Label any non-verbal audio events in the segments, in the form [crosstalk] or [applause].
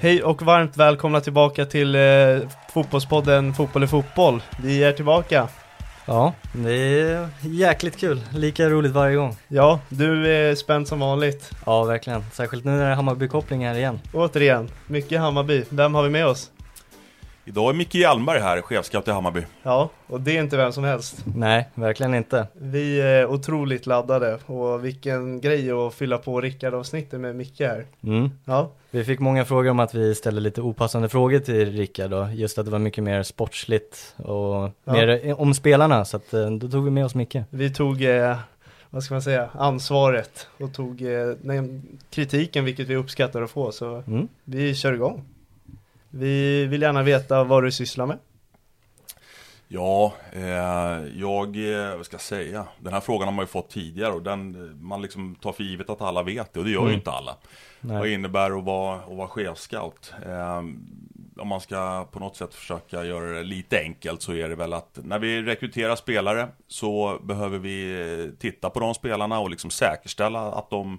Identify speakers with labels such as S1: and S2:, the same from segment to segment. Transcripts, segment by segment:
S1: Hej och varmt välkomna tillbaka till eh, fotbollspodden Fotboll är fotboll. Vi är tillbaka.
S2: Ja, det är jäkligt kul. Lika roligt varje gång.
S1: Ja, du är spänd som vanligt.
S2: Ja, verkligen. Särskilt nu när det är Hammarby-koppling här igen.
S1: Återigen, mycket Hammarby. Vem har vi med oss?
S3: Idag är Micke Hjelmberg här, chefscout i Hammarby.
S1: Ja, och det är inte vem som helst.
S2: Nej, verkligen inte.
S1: Vi är otroligt laddade och vilken grej att fylla på Rickard-avsnittet med Micke här.
S2: Mm.
S1: Ja,
S2: Vi fick många frågor om att vi ställde lite opassande frågor till Rickard och just att det var mycket mer sportsligt och
S1: Ja.
S2: mer om spelarna så att eh, då tog vi med oss Micke.
S1: vi tog, eh, vad ska man säga, ansvaret och tog eh, kritiken, vilket vi uppskattar att få. Så
S2: Mm.
S1: vi kör igång. Vi vill gärna veta vad du sysslar med.
S3: Ja, eh, jag, eh, vad ska jag säga? Den här frågan har man ju fått tidigare och den, eh, man liksom tar för givet att alla vet det och det gör ju
S2: Mm.
S3: inte alla.
S2: Nej.
S3: Vad innebär att vara, att vara chefscout? Eh, om man ska på något sätt försöka göra det lite enkelt så är det väl att när vi rekryterar spelare så behöver vi eh, titta på de spelarna och liksom säkerställa att de,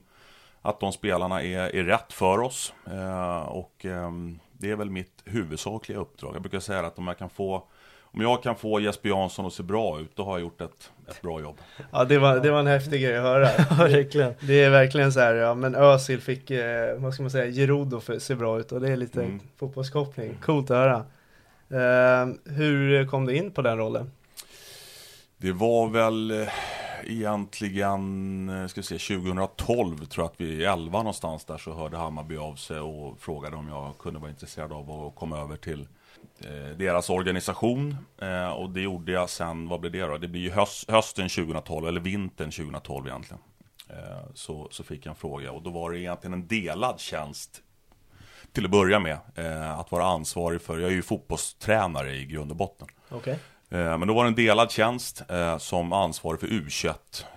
S3: att de spelarna är, är rätt för oss. Eh, och ehm, det är väl mitt huvudsakliga uppdrag. Jag brukar säga att om jag kan få om jag kan få Jesper Jansson att se bra ut, då har jag gjort ett, ett bra jobb.
S1: Ja, det var, det var en häftig grej att höra. [laughs]
S2: Ja, verkligen.
S1: Det är verkligen så här, ja men Özil fick, eh, vad ska man säga, Gerudo för se bra ut och det är lite
S3: Mm.
S1: fotbollskoppling. Coolt att höra. Eh, hur kom du in på den rollen?
S3: Det var väl eh, egentligen, eh, ska vi se, 2012 tror jag att vi, 11 någonstans där så hörde Hammarby av sig och frågade om jag kunde vara intresserad av att komma över till eh, deras organisation. Eh, och det gjorde jag sen, vad blev det då? Det blir ju höst, hösten 2012, eller vintern 2012 egentligen. Eh, så, så fick jag en fråga och då var det egentligen en delad tjänst till att börja med. Eh, att vara ansvarig för, jag är ju fotbollstränare i grund och botten.
S1: Okay.
S3: Eh, Men då var det en delad tjänst eh, som ansvarig för U21,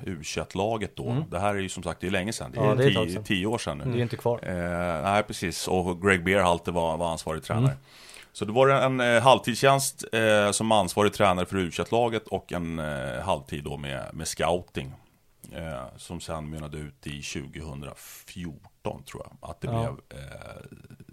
S3: U21-laget då. Det här är ju som sagt, det är länge sedan. Det är,
S2: Ja, det är
S3: tio,
S2: sedan.
S3: tio år sedan nu.
S2: Det är inte kvar.
S3: Eh, nej, precis. Och Greg Beerhalter var, var ansvarig tränare. Så det var en eh, halvtidstjänst eh, som ansvarig tränare för U21-laget och en eh, halvtid då med, med scouting. Eh, som sen mynnade ut i 2014 tror jag. Att det
S2: Ja.
S3: blev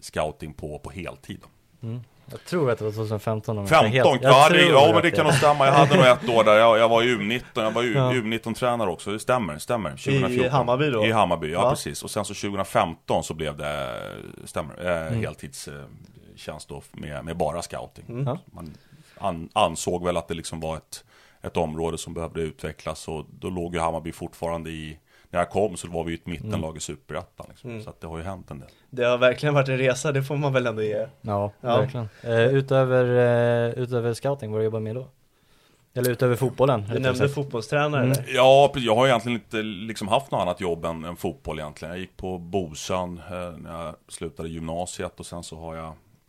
S3: scouting på, på heltid. Då.
S2: Jag tror att det var 2015 om jag är
S3: 15,
S2: helt-
S3: jag hade,
S2: tror
S3: ja men det kan nog stämma. Jag hade nog ett år där, jag, jag var ju U19, jag var U,
S2: Ja.
S3: U19-tränare också, det stämmer, det stämmer. 2014.
S1: Hammarby då?
S3: I Hammarby, ja,
S1: Ja.
S3: precis. Och sen så 2015 så blev det, stämmer, eh,
S2: Mm.
S3: heltidstjänst då med, med bara scouting.
S1: Mm.
S2: Ja.
S3: Man an, ansåg väl att det liksom var ett, ett område som behövde utvecklas och då låg ju Hammarby fortfarande i när jag kom så var vi ju ett mittenlag i Superettan liksom.
S1: Mm.
S3: Så att det har ju hänt en del.
S1: Det har verkligen varit en resa, det får man väl ändå ge.
S2: Ja,
S1: Ja.
S2: verkligen. Eh, utöver, eh, utöver scouting, vad du jobbar med då? Eller utöver fotbollen?
S1: Du nämnde fotbollstränare mm.
S3: Ja, jag har egentligen inte liksom haft något annat jobb än, än fotboll egentligen. Jag gick på Bosön eh, när jag slutade gymnasiet och sen så har jag,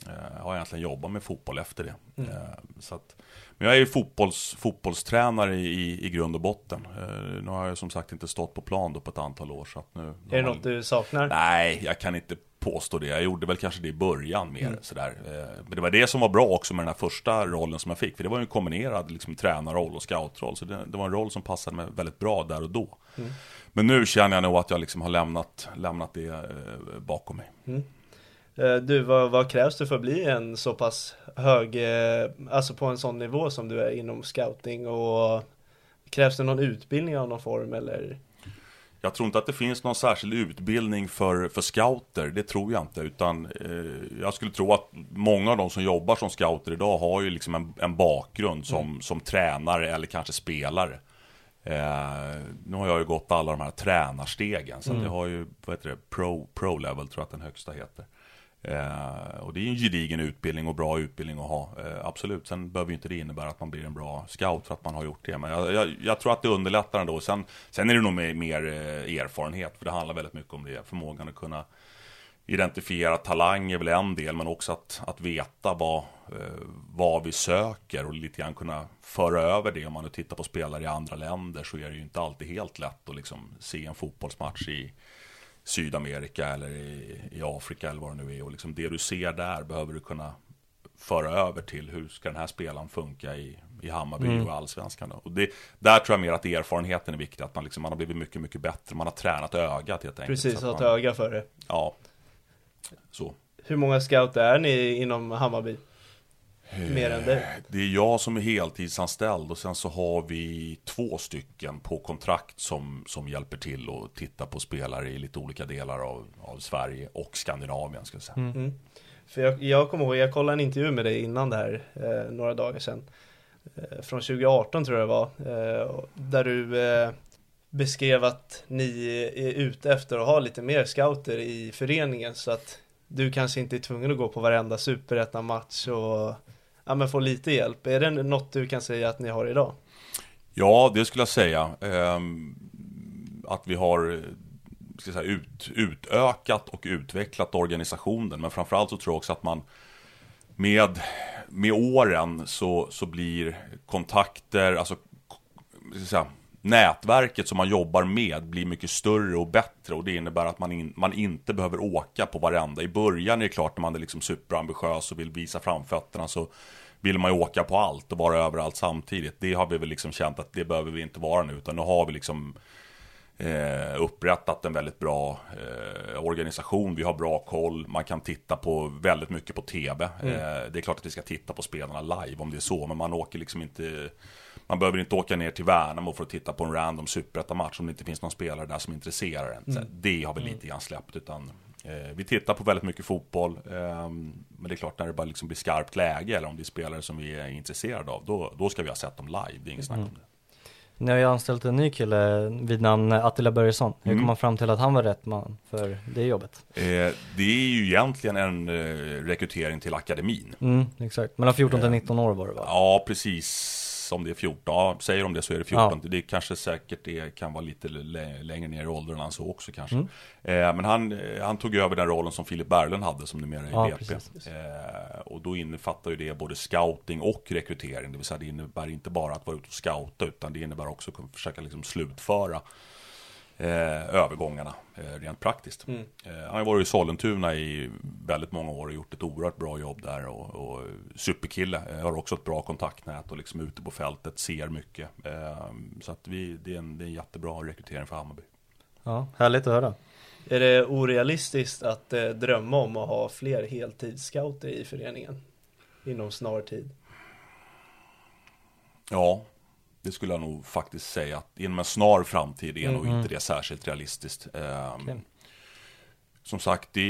S3: eh, har jag egentligen jobbat med fotboll efter det. Mm. Eh, så att, men jag är ju fotbolls, fotbollstränare i, i grund och botten. Eh, nu har jag som sagt inte stått på plan då på ett antal år. Så att nu,
S1: är det något du saknar?
S3: Nej, jag kan inte påstå det. Jag gjorde väl kanske det i början mer mm. sådär. Eh, men det var det som var bra också med den här första rollen som jag fick. För det var ju en kombinerad liksom, tränarroll och scoutroll. Så det, det, var en roll som passade mig väldigt bra där och då. Mm. Men nu känner jag nog att jag liksom har lämnat, lämnat det eh, bakom mig. Mm.
S1: Eh, du, vad, vad, krävs det för att bli en så pass hög, eh, alltså på en sån nivå som du är inom scouting och krävs det någon utbildning av någon form eller?
S3: Jag tror inte att det finns någon särskild utbildning för, för scouter, det tror jag inte. Utan eh, jag skulle tro att många av de som jobbar som scouter idag har ju liksom en, en bakgrund som, mm. som tränare eller kanske spelare. Eh, nu har jag ju gått alla de här tränarstegen, så mm. jag har ju, vad heter det, pro, pro level tror jag att den högsta heter. Eh, och det är en gedigen utbildning och bra utbildning att ha, eh, absolut. Sen behöver ju inte det innebära att man blir en bra scout för att man har gjort det. Men jag, jag, jag tror att det underlättar ändå. Sen, sen är det nog mer, mer erfarenhet, för det handlar väldigt mycket om det. Förmågan att kunna identifiera talang är väl en del, men också att, att veta vad, eh, vad vi söker och lite grann kunna föra över det. Om man nu tittar på spelare i andra länder så är det ju inte alltid helt lätt att liksom se en fotbollsmatch i Sydamerika eller i, i Afrika eller vad det nu är. Och liksom det du ser där behöver du kunna föra över till hur ska den här spelaren funka i, i Hammarby mm. och Allsvenskan. Då. Och det, där tror jag mer att erfarenheten är viktig, att man, liksom, man har blivit mycket, mycket bättre. Man har tränat ögat helt enkelt.
S1: Precis, ha ett öga för det.
S3: Ja, så.
S1: Hur många scouter är ni inom Hammarby? Mer än det?
S3: Det är jag som är heltidsanställd och sen så har vi två stycken på kontrakt som, som hjälper till och titta på spelare i lite olika delar av, av Sverige och Skandinavien ska jag säga. Mm. Mm.
S1: För jag, jag kommer ihåg, jag kollade en intervju med dig innan det här, eh, några dagar sedan. Eh, från 2018 tror jag det var. Eh, där du eh, beskrev att ni är ute efter att ha lite mer scouter i föreningen så att du kanske inte är tvungen att gå på varenda superettan-match och ja, men få lite hjälp. Är det något du kan säga att ni har idag?
S3: Ja, det skulle jag säga. Ehm, att vi har eh, ska säga, ut, utökat och utvecklat organisationen. Men framförallt så tror jag också att man med, med åren så, så blir kontakter, alltså ska säga, nätverket som man jobbar med blir mycket större och bättre och det innebär att man, in, man inte behöver åka på varenda. I början är det klart när man är liksom superambitiös och vill visa framfötterna så vill man ju åka på allt och vara överallt samtidigt. Det har vi väl liksom känt att det behöver vi inte vara nu utan nu har vi liksom eh, upprättat en väldigt bra eh, organisation. Vi har bra koll. Man kan titta på väldigt mycket på tv. Mm. Eh, det är klart att vi ska titta på spelarna live om det är så men man åker liksom inte man behöver inte åka ner till Värnamo för att titta på en random superettamatch om det inte finns någon spelare där som intresserar en. Mm. Det har vi lite grann släppt. Utan, vi tittar på väldigt mycket fotboll. Eh, men det är klart när det bara liksom blir skarpt läge eller om det är spelare som vi är intresserade av. Då, då ska vi ha sett dem live. Det är inget snack om mm. det.
S2: Ni har ju anställt en ny kille vid namn Attila Börjesson. Hur mm. kom man fram till att han var rätt man för det jobbet?
S3: Eh, det är ju egentligen en eh, rekrytering till akademin.
S2: Mm, exakt, mellan 14 till 19 år var det va?
S3: Ja, precis om det är 14, ja, säger de det så är det 14. Ja. Det kanske säkert det kan vara lite längre ner i åldrarna så också kanske. Mm. Eh, men han, eh, han tog över den rollen som Filip Berglund hade som numera är ja, BP. Eh, och då innefattar ju det både scouting och rekrytering. Det vill säga det innebär inte bara att vara ute och scouta utan det innebär också att försöka liksom slutföra eh, övergångarna eh, rent praktiskt. Mm. Eh, han har varit i Sollentuna i väldigt många år och gjort ett oerhört bra jobb där och, och superkille. Eh, har också ett bra kontaktnät och liksom ute på fältet ser mycket. Eh, så att vi, det, är en, det är en jättebra rekrytering för Hammarby.
S2: Ja, härligt att höra.
S1: Är det orealistiskt att eh, drömma om att ha fler heltidsscouter i föreningen inom snar tid?
S3: Ja, det skulle jag nog faktiskt säga att inom en snar framtid är mm. nog inte det särskilt realistiskt. Um, okay. Som sagt, det,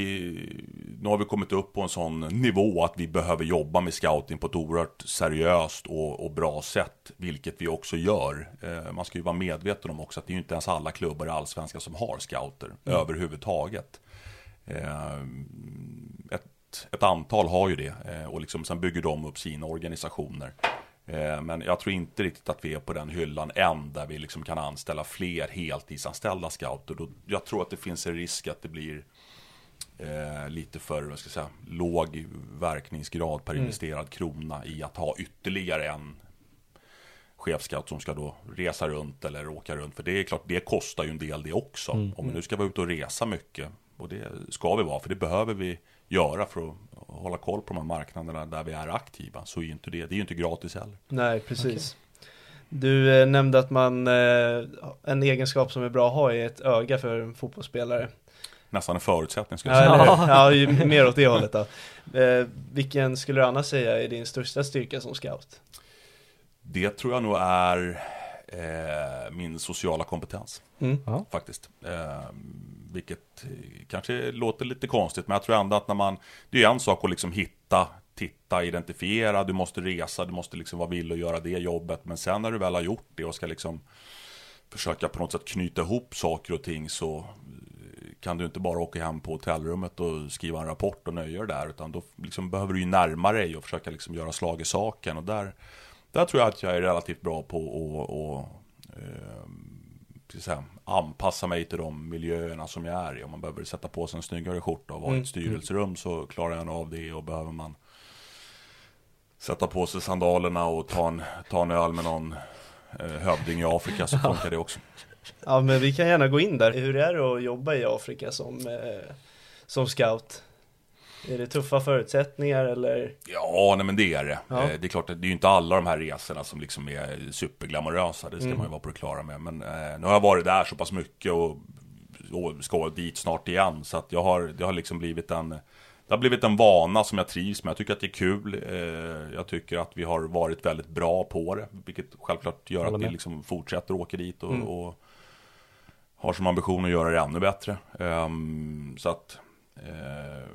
S3: nu har vi kommit upp på en sån nivå att vi behöver jobba med scouting på ett oerhört seriöst och, och bra sätt, vilket vi också gör. Uh, man ska ju vara medveten om också att det är inte ens alla klubbar i Allsvenskan som har scouter mm. överhuvudtaget. Uh, ett, ett antal har ju det uh, och liksom, sen bygger de upp sina organisationer. Eh, men jag tror inte riktigt att vi är på den hyllan än där vi liksom kan anställa fler heltidsanställda scouter. Jag tror att det finns en risk att det blir eh, lite för vad ska jag säga, låg verkningsgrad per investerad krona i att ha ytterligare en chefscout som ska då resa runt eller åka runt. För det är klart, det kostar ju en del det också. Om vi nu ska vara ute och resa mycket, och det ska vi vara, för det behöver vi göra för att hålla koll på de här marknaderna där vi är aktiva, så är ju inte det, det är ju inte gratis heller.
S1: Nej, precis. Du eh, nämnde att man, eh, en egenskap som är bra att ha är ett öga för en fotbollsspelare.
S3: Nästan en förutsättning skulle jag
S1: Ja,
S3: säga.
S1: ja ju [laughs] mer åt det hållet då. Eh, vilken skulle du annars säga är din största styrka som scout?
S3: Det tror jag nog är eh, min sociala kompetens.
S1: Mm.
S2: Ja.
S3: Faktiskt. Eh, vilket eh, kanske låter lite konstigt, men jag tror ändå att när man... Det är en sak att liksom hitta, titta, identifiera, du måste resa, du måste liksom vara villig att göra det jobbet. Men sen när du väl har gjort det och ska liksom försöka på något sätt knyta ihop saker och ting så eh, kan du inte bara åka hem på hotellrummet och skriva en rapport och nöja dig där. Utan då liksom behöver du ju närma dig och försöka liksom göra slag i saken. Och där, där tror jag att jag är relativt bra på att och, eh, anpassa mig till de miljöerna som jag är i. Om man behöver sätta på sig en snyggare skjorta och vara i ett styrelserum så klarar jag av det. Och behöver man sätta på sig sandalerna och ta en, ta en öl med någon eh, hövding i Afrika så funkar det också.
S1: Ja, men vi kan gärna gå in där. Hur är det att jobba i Afrika som, eh, som scout? Är det tuffa förutsättningar eller?
S3: Ja, nej men det är det.
S1: Ja.
S3: Eh, Det är klart att det är ju inte alla de här resorna som liksom är superglamorösa. Det ska
S1: Mm.
S3: man ju vara på det klara med. Men eh, nu har jag varit där så pass mycket och, och ska dit snart igen. Så att jag har, det har liksom blivit en det har blivit en vana som jag trivs med. Jag tycker att det är kul. Eh, Jag tycker att vi har varit väldigt bra på det. Vilket självklart gör att vi liksom fortsätter åka dit och,
S1: Mm.
S3: och har som ambition att göra det ännu bättre. Ehm, så att eh,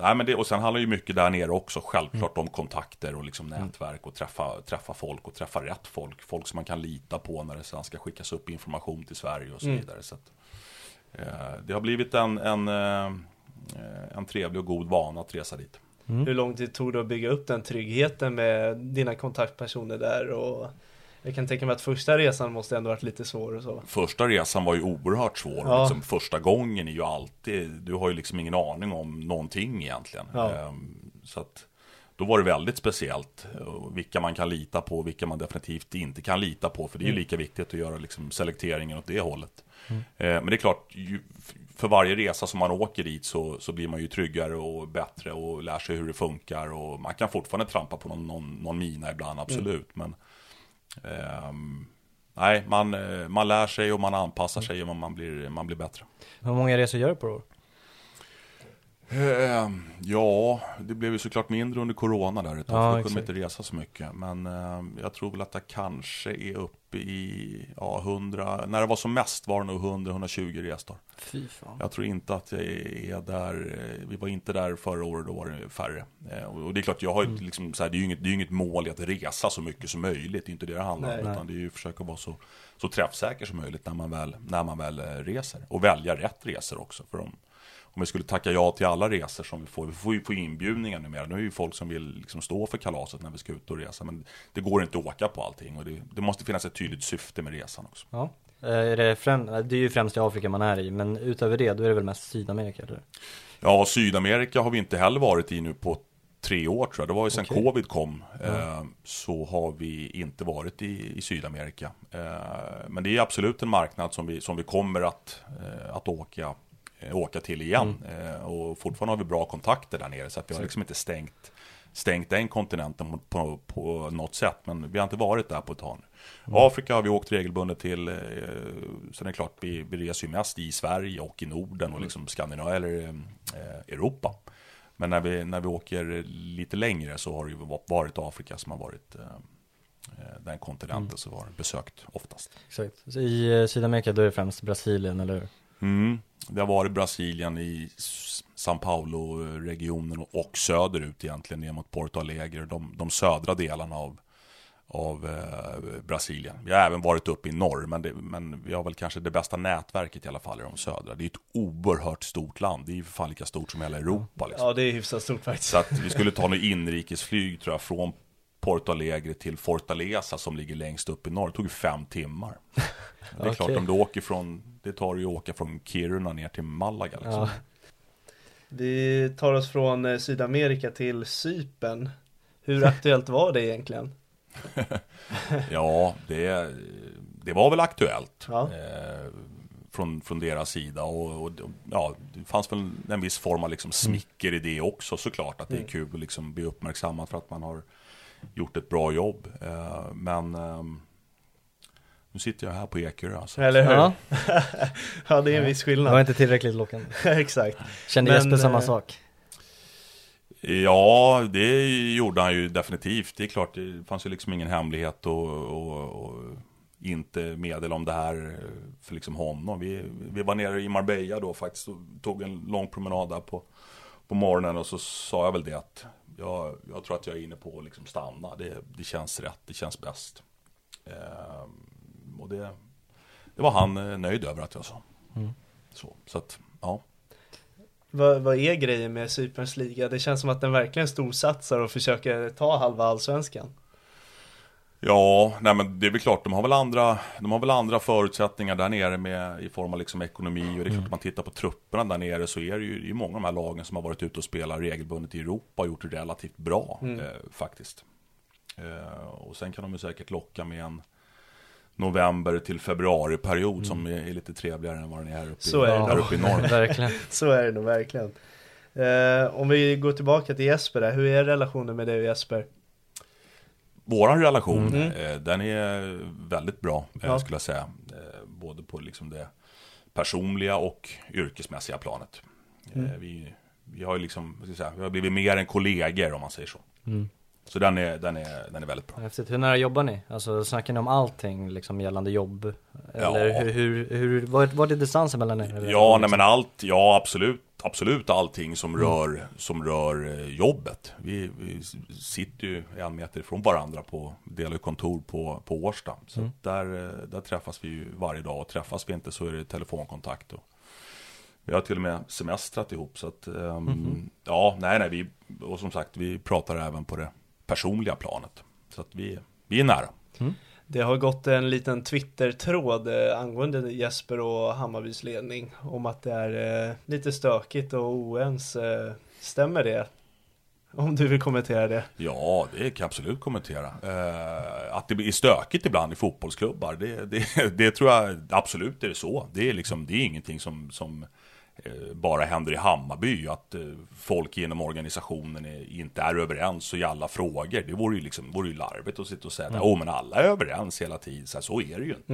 S3: Nej men det, och sen handlar ju mycket där nere också självklart om kontakter och liksom nätverk och träffa, träffa folk och träffa rätt folk. Folk som man kan lita på när det sen ska skickas upp information till Sverige och så
S1: Mm.
S3: vidare. Så att, eh, det har blivit en, en, eh, en trevlig och god vana att resa dit.
S1: Hur lång tid tog det att bygga upp den tryggheten med dina kontaktpersoner där och jag kan tänka mig att första resan måste ändå varit lite svår och så.
S3: Första resan var ju oerhört svår.
S1: Ja.
S3: Liksom, första gången är ju alltid, du har ju liksom ingen aning om någonting egentligen.
S1: Ja.
S3: Ehm, så att då var det väldigt speciellt. Och Vilka man kan lita på, vilka man definitivt inte kan lita på. För det är ju
S1: Mm.
S3: lika viktigt att göra liksom selekteringen åt det hållet. Ehm, men det är klart, för varje resa som man åker dit så, så blir man ju tryggare och bättre och lär sig hur det funkar. Och man kan fortfarande trampa på någon, någon, någon mina ibland, absolut. Men ehm, Ehm, nej, man, eh, man lär sig och man anpassar sig och man blir, man blir bättre.
S2: Hur många resor gör du på år?
S3: Eh, ja, det blev ju såklart mindre under corona där ett tag,
S2: Ja,
S3: för då kunde man inte resa så mycket. Men eh, jag tror väl att jag kanske är uppe i ja, 100, när det var som mest var det nog 100-120 resdagar.
S2: Fy fan.
S3: Jag tror inte att jag är där, eh, vi var inte där förra året, då var det färre. Eh, Och det är klart, jag har ju liksom, så här, det är ju inget, det är inget mål att resa så mycket som möjligt, det är inte det det handlar om.
S1: Nej.
S3: Utan det är ju att försöka vara så, så träffsäker som möjligt när man väl, när man väl eh, reser. Och välja rätt resor också. För om, om vi skulle tacka ja till alla resor som vi får, vi får ju få inbjudningar numera. Nu är ju folk som vill liksom stå för kalaset när vi ska ut och resa. Men det går inte att åka på allting och det, det måste finnas ett tydligt syfte med resan också.
S2: Ja. Eh, Är det, främ- det är ju främst i Afrika man är i, men utöver det, då är det väl mest Sydamerika eller?
S3: Ja, Sydamerika har vi inte heller varit i nu på tre år tror jag. Det var ju sedan
S2: Okej.
S3: covid kom. Eh, så har vi inte varit i, i Sydamerika. Eh, men det är absolut en marknad som vi, som vi kommer att, eh, att åka, eh, åka till igen. Eh, och fortfarande har vi bra kontakter där nere. Så att vi har liksom inte stängt, stängt den kontinenten på, på, något sätt. Men vi har inte varit där på ett tag. nu. Afrika har vi åkt regelbundet till. Eh, sen är det klart, vi, vi reser ju mest i Sverige och i Norden och liksom Skandinavien eller eh, Europa. Men när vi, när vi åker lite längre så har det ju varit Afrika som har varit eh, eh, den kontinenten som vi har besökt oftast.
S2: Exakt. Så I eh, Sydamerika, då är det främst Brasilien, eller hur?
S3: Mm. Det har varit Brasilien i São Paulo-regionen och söderut egentligen ner mot Porto Alegre, de, de södra delarna av, av eh, Brasilien. Vi har även varit uppe i norr, men, det, men vi har väl kanske det bästa nätverket i alla fall i de södra. Det är ett oerhört stort land, det är ju för fan lika stort som hela Europa. Liksom.
S1: Ja, det är hyfsat stort faktiskt.
S3: Så att vi skulle ta något inrikesflyg tror jag från Porto Alegre till Fortaleza som ligger längst upp i norr. Det tog ju fem timmar. Det är [laughs]
S2: Okej.
S3: klart om du åker från, det tar ju att åka från Kiruna ner till Malaga liksom.
S2: Ja.
S1: Vi tar oss från eh, Sydamerika till Cypern. Hur aktuellt var det egentligen? [laughs]
S3: Ja, det, det var väl aktuellt.
S1: Ja.
S3: Eh, från, från deras sida och, och ja, det fanns väl en viss form av liksom smicker i det också såklart. Att det är kul att liksom bli uppmärksammad för att man har gjort ett bra jobb. Eh, men ehm, nu sitter jag här på Ekerö. Så.
S1: Eller hur?
S2: Ja, [laughs]
S1: Ja, det är en viss
S2: det var
S1: skillnad.
S2: inte tillräckligt lockande. [laughs]
S1: Exakt.
S2: Kände
S1: Men,
S2: Jesper samma
S1: eh,
S2: sak?
S3: Ja, det gjorde han ju definitivt. Det är klart, det fanns ju liksom ingen hemlighet och, och, och inte meddela om det här för liksom honom. Vi, vi var nere i Marbella då faktiskt och tog en lång promenad där på, på morgonen och så sa jag väl det att jag, jag tror att jag är inne på att liksom stanna. Det, det känns rätt, det känns bäst. Ehm, och det, det var han eh, nöjd över att jag sa. Så, så att, ja.
S1: Vad, vad är grejen med Cyperns liga? Det känns som att den verkligen storsatsar och försöker ta halva allsvenskan.
S3: Ja, nej men det är väl klart, de har väl andra, de har väl andra förutsättningar där nere med, i form av liksom ekonomi och det är klart att man tittar på trupperna där nere så är det ju det är många av de här lagen som har varit ute och spelat regelbundet i Europa och gjort det relativt bra eh, faktiskt. Eh, och sen kan de ju säkert locka med en november till februari-period som är, är lite trevligare än vad den är här uppe,
S1: Så
S3: i,
S1: är det nog.
S3: uppe i norr. [laughs]
S2: Verkligen.
S1: Så är det nog verkligen. Eh, om vi går tillbaka till Jesper där, hur är relationen med dig och Jesper?
S3: Våran relation,
S1: Mm.
S3: eh, den är väldigt bra, eh,
S1: Ja.
S3: skulle jag säga. Eh, både på liksom det personliga och yrkesmässiga planet.
S1: Mm.
S3: Eh, vi, vi har ju liksom, säga, vi har blivit mer än kollegor om man säger så.
S1: Mm.
S3: Så den är, den, är, den är väldigt bra.
S2: Häftigt. Hur nära jobbar ni? Alltså snackar ni om allting liksom gällande jobb? Eller
S3: Ja.
S2: hur, hur, hur var det distansen mellan er? Eller?
S3: Ja, nej men allt, ja absolut, absolut allting som
S1: Mm.
S3: rör, som rör eh, jobbet. Vi, vi sitter ju en meter ifrån varandra på, delar kontor på, på Årsta. Så
S1: Mm.
S3: där, eh, där träffas vi ju varje dag och träffas vi inte så är det telefonkontakt. Och vi har till och med semestrat ihop så att, ehm,
S1: Mhm.
S3: ja, nej, nej, vi, och som sagt, vi pratar även på det personliga planet. Så att vi, vi är nära.
S1: Det har gått en liten Twitter-tråd eh, angående Jesper och Hammarbys ledning om att det är eh, lite stökigt och oense. Stämmer det? Om du vill kommentera det.
S3: Ja, det kan jag absolut kommentera. Eh, att det blir stökigt ibland i fotbollsklubbar, det, det, [laughs] det tror jag absolut är det så. Det är, liksom, det är ingenting som, som eh, bara händer i Hammarby, att eh, folk inom organisationen inte är överens i alla frågor. Det vore ju, liksom, vore ju larvigt att sitta och säga att oh, men alla är överens hela tiden. Så, här, så är det ju inte.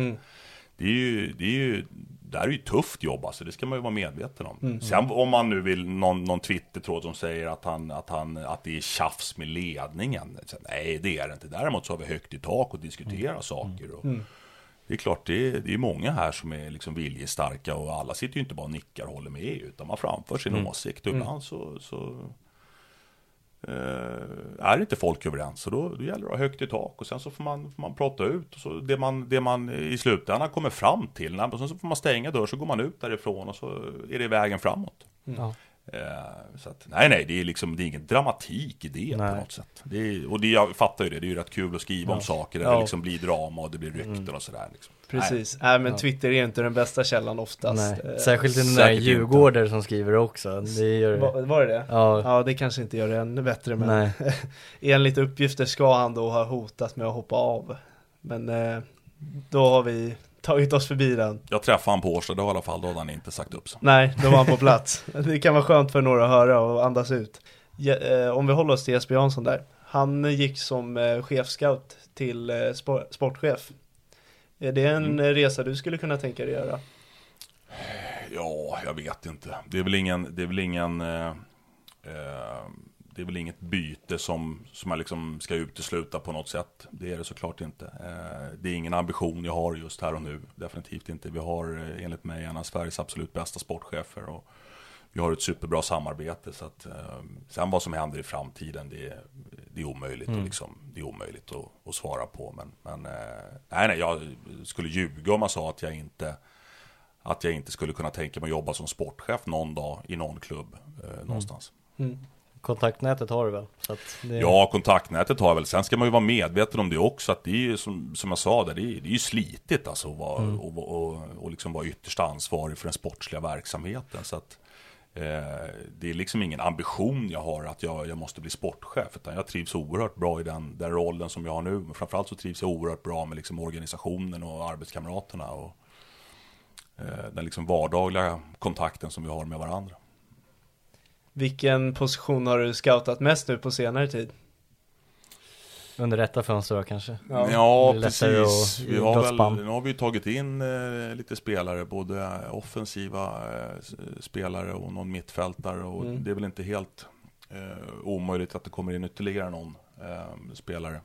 S3: Det är ju, det är ju, det här är ju tufft jobb alltså, det ska man ju vara medveten om. Sen om man nu vill, någon, någon Twitter-tråd som säger att, han, att, han, att det är tjafs med ledningen. Så, nej, det är det inte. Däremot så har vi högt i tak och diskuterar saker. Och, Det är klart, det är, det är många här som är liksom viljestarka och alla sitter ju inte bara och nickar och håller med, utan man framför sin åsikt. Och ibland så, så eh, är inte folk överens så då, då gäller det att ha högt i tak och sen så får man, får man prata ut och så det man, det man i slutändan kommer fram till och sen så får man stänga dörren så går man ut därifrån och så är det vägen framåt.
S2: Ja.
S3: Eh, så att, nej, nej, det är liksom, det är ingen dramatik i det
S2: Nej.
S3: på något sätt. Det är, och det, jag fattar ju det, det är ju rätt kul att skriva om saker där
S1: Ja.
S3: det liksom blir drama och det blir rykten och sådär. Liksom.
S1: Precis. Nej, men Twitter är inte den bästa källan oftast.
S2: Nej.
S1: Eh,
S2: Särskilt den där
S3: säkert inte.
S2: Djurgårdare som skriver också. Det gör
S1: Var, var det det?
S2: Ja.
S1: Ja, det kanske inte gör det ännu bättre, men
S2: Nej. [laughs]
S1: enligt uppgifter ska han då ha hotat med att hoppa av. Men eh, då har vi tagit oss förbi den.
S3: Jag träffade han på Årsta då i alla fall, då hade han inte sagt upp sig.
S1: Nej, då var han på plats. [laughs] Det kan vara skönt för några att höra och andas ut. Ja, eh, om vi håller oss till Jesper Jansson där. Han gick som eh, chefscout till eh, spor- sportchef. Är det en eh, resa du skulle kunna tänka dig göra?
S3: Ja, jag vet inte. Det är väl ingen, det är väl ingen, eh, det är väl inget byte som, som jag liksom ska utesluta på något sätt. Det är det såklart inte. Eh, det är ingen ambition jag har just här och nu. Definitivt inte. Vi har eh, enligt mig en av Sveriges absolut bästa sportchefer. Och vi har ett superbra samarbete. Så att, eh, sen vad som händer i framtiden, det är, det är omöjligt, att liksom, det är omöjligt att, att svara på. Men, men nej, nej, jag skulle ljuga om jag sa att jag inte att jag inte skulle kunna tänka mig att jobba som sportchef någon dag i någon klubb eh, någonstans.
S2: Kontaktnätet har du väl? Det...
S3: Ja, kontaktnätet har jag väl. Sen ska man ju vara medveten om det också, att det är ju som, som jag sa där, det är, det är ju slitigt alltså att vara,
S2: Mm.
S3: och, och, och, och liksom vara ytterst ansvarig för den sportsliga verksamheten. Så att, eh, det är liksom ingen ambition jag har att jag, jag måste bli sportchef, utan jag trivs oerhört bra i den, den rollen som jag har nu. Men framförallt så trivs jag oerhört bra med liksom organisationen och arbetskamraterna och eh, den liksom vardagliga kontakten som vi har med varandra.
S1: Vilken position har du scoutat mest nu på senare tid?
S2: Under detta fönster då kanske?
S1: Ja.
S3: Ja, precis.
S2: att-
S3: Vi har väl, nu har vi tagit in eh, lite spelare, både offensiva eh, spelare och någon mittfältare. Och
S1: Mm.
S3: Det är väl inte helt eh, omöjligt att det kommer in ytterligare någon eh, spelare.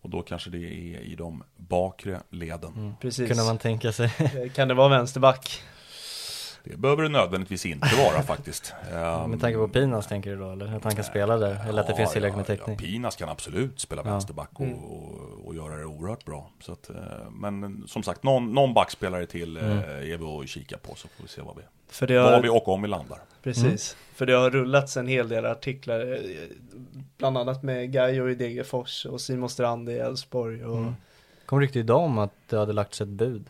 S3: Och då kanske det är i de bakre leden.
S2: Mm.
S1: Precis.
S2: Kunde man tänka sig.
S1: Eh, Kan det vara vänsterback?
S3: Det behöver det nödvändigtvis inte vara faktiskt. Eh, [laughs]
S2: Med tanke på Pinas tänker du då, eller? Att han kan spela där? Eller att det
S3: ja,
S2: finns tillräckligt med
S3: ja,
S2: täckning?
S3: Ja, Pinas kan absolut spela
S2: Ja.
S3: vänsterback och,
S1: Mm.
S3: och, och göra det oerhört bra. Så att, eh, men som sagt, någon, någon backspelare till eh,
S2: Mm.
S3: är vi att kika på så får vi se vad vi,
S1: För det
S3: var vi
S1: har,
S3: och om vi landar.
S1: precis. För det har rullats en hel del artiklar, eh, bland annat med Gaio i Degerfors och Simon Strand i Elfsborg. Och...
S2: Mm. Kom rykte idag om att det hade lagts ett bud.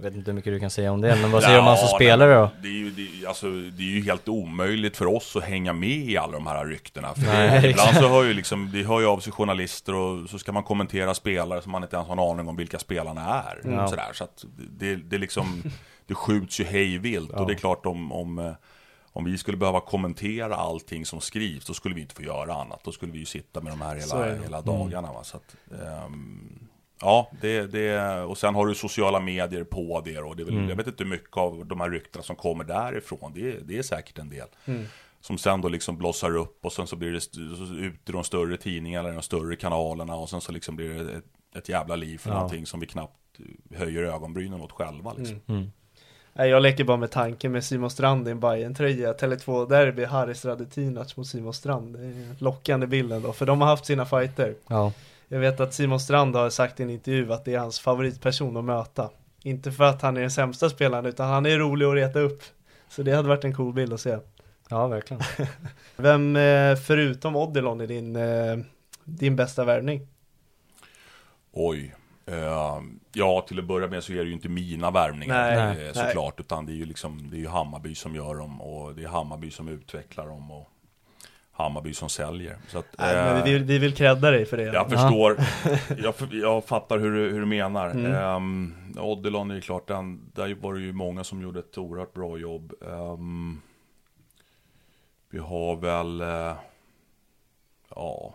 S2: Jag vet inte hur mycket du kan säga om det, men vad säger om han som
S3: Ja,
S2: spelare då?
S3: Det är, ju, det, alltså, det är ju helt omöjligt för oss att hänga med i alla de här ryktena. För
S2: Nej,
S3: det, ibland så hör ju liksom, det hör ju av sig journalister och så ska man kommentera spelare som man inte ens har en aning om vilka spelarna är.
S2: Ja.
S3: Sådär, så att det, det liksom, det skjuts ju hej vilt.
S2: Ja.
S3: Och det är klart om, om, eh, om vi skulle behöva kommentera allting som skrivs, då skulle vi inte få göra annat. Då skulle vi ju sitta med de här hela, hela dagarna. Va? Så att, ehm, Ja, det, det, och sen har du sociala medier på det och det är väl,
S2: Mm.
S3: jag vet inte hur mycket av de här ryktena som kommer därifrån, det, är- det är säkert en del.
S1: Mm.
S3: Som sen då liksom blossar upp och sen så blir det ut i de större tidningarna, eller de större kanalerna och sen så liksom blir det ett, ett jävla liv för
S2: Ja.
S3: någonting som vi knappt höjer ögonbrynen åt själva liksom.
S1: Mm.
S2: Mm.
S1: Nej, jag leker bara med tanken med Simon Strand i en bayern tröja Tele2 Derby, Haris Radetinac mot Simon Strand. Det är lockande bilden då, för de har haft sina fighter.
S2: Ja,
S1: Jag vet att Simon Strand har sagt i en intervju att det är hans favoritperson att möta. Inte för att han är den sämsta spelaren, utan han är rolig att reta upp. Så det hade varit en cool bild att se.
S2: ja verkligen. [laughs]
S1: Vem eh, förutom Odilon är din, eh, din bästa värvning?
S3: Oj. Eh, ja, till att börja med så är det ju inte mina värvningar
S1: Nej,
S3: eh,
S1: nej.
S3: såklart, utan det är ju liksom, det är Hammarby som gör dem och det är Hammarby som utvecklar dem och Hammarby som säljer. Så att,
S1: Nej,
S3: eh,
S1: men vi, vill- vi vill credda dig för det.
S3: Jag förstår, [laughs] jag, jag fattar hur, du- hur du menar.
S1: Mm.
S3: Um, Odilon är ju klart, den, där var det ju många som gjorde ett oerhört bra jobb. Ehm, vi har väl, eh, ja,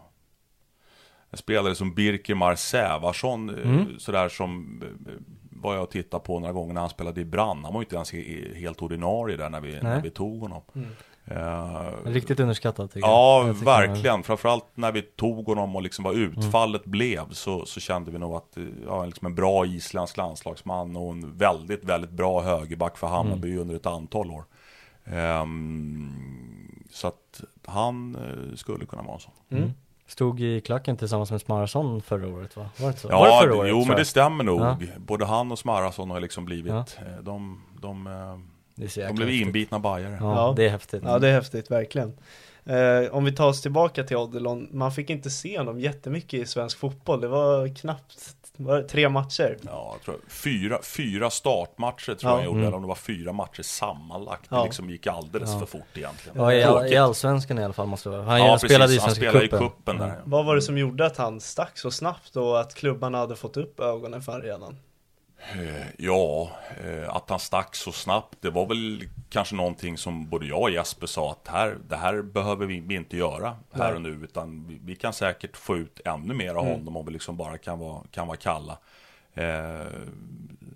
S3: en spelare som Birkemar Sävarsson, eh,
S2: Mm.
S3: sådär som eh, var jag och tittade på några gånger när han spelade i Brann. Han var ju inte ens he- helt ordinarie där när vi, när vi tog honom.
S1: Mm.
S3: Eh,
S2: Riktigt underskattad tycker
S3: Ja,
S2: jag. tycker
S3: verkligen. Framförallt när vi tog honom och liksom vad utfallet blev så, så kände vi nog att eh, ja, liksom en bra isländsk landslagsman och en väldigt, väldigt bra högerback för Hammarby under ett antal år. Ehm, så att han eh, skulle kunna vara en sån.
S1: Mm.
S2: Stod i klacken tillsammans med Smarason förra året va? Var det så? var
S3: Ja,
S2: det förra året,
S3: jo men det stämmer nog.
S2: Ja.
S3: Både han och Smarason har liksom blivit,
S2: Ja.
S3: de, de,
S2: Det är så
S3: de blev
S2: häftigt.
S3: inbitna bajare.
S2: Ja,
S1: Ja.
S2: det är häftigt.
S1: Ja, det är häftigt, verkligen. Eh, om vi tar oss tillbaka till Odilon, man fick inte se honom jättemycket i svensk fotboll. Det var knappt var det tre matcher.
S3: Ja, jag tror fyra, fyra startmatcher tror
S1: Ja.
S3: jag jag gjorde,
S2: Mm.
S3: eller om det var fyra matcher sammanlagt. Det
S1: Ja.
S3: liksom gick alldeles
S2: Ja.
S3: för fort egentligen.
S2: Ja, i, all, i allsvenskan i alla fall måste det vara. Han
S3: Ja,
S2: spelade
S3: precis.
S2: i
S3: Han
S2: Svenska
S3: spelade i
S2: cupen.
S3: cupen där.
S1: Vad var det som gjorde att han stack så snabbt och att klubbarna hade fått upp ögonen för redan?
S3: Eh, Ja, eh, att han stack så snabbt, det var väl kanske någonting som både jag och Jesper sa att här, det här behöver vi inte göra här
S1: Nej.
S3: och nu, utan vi, kan säkert få ut ännu mer av
S1: Mm.
S3: honom om vi liksom bara kan vara, kan vara kalla. Eh,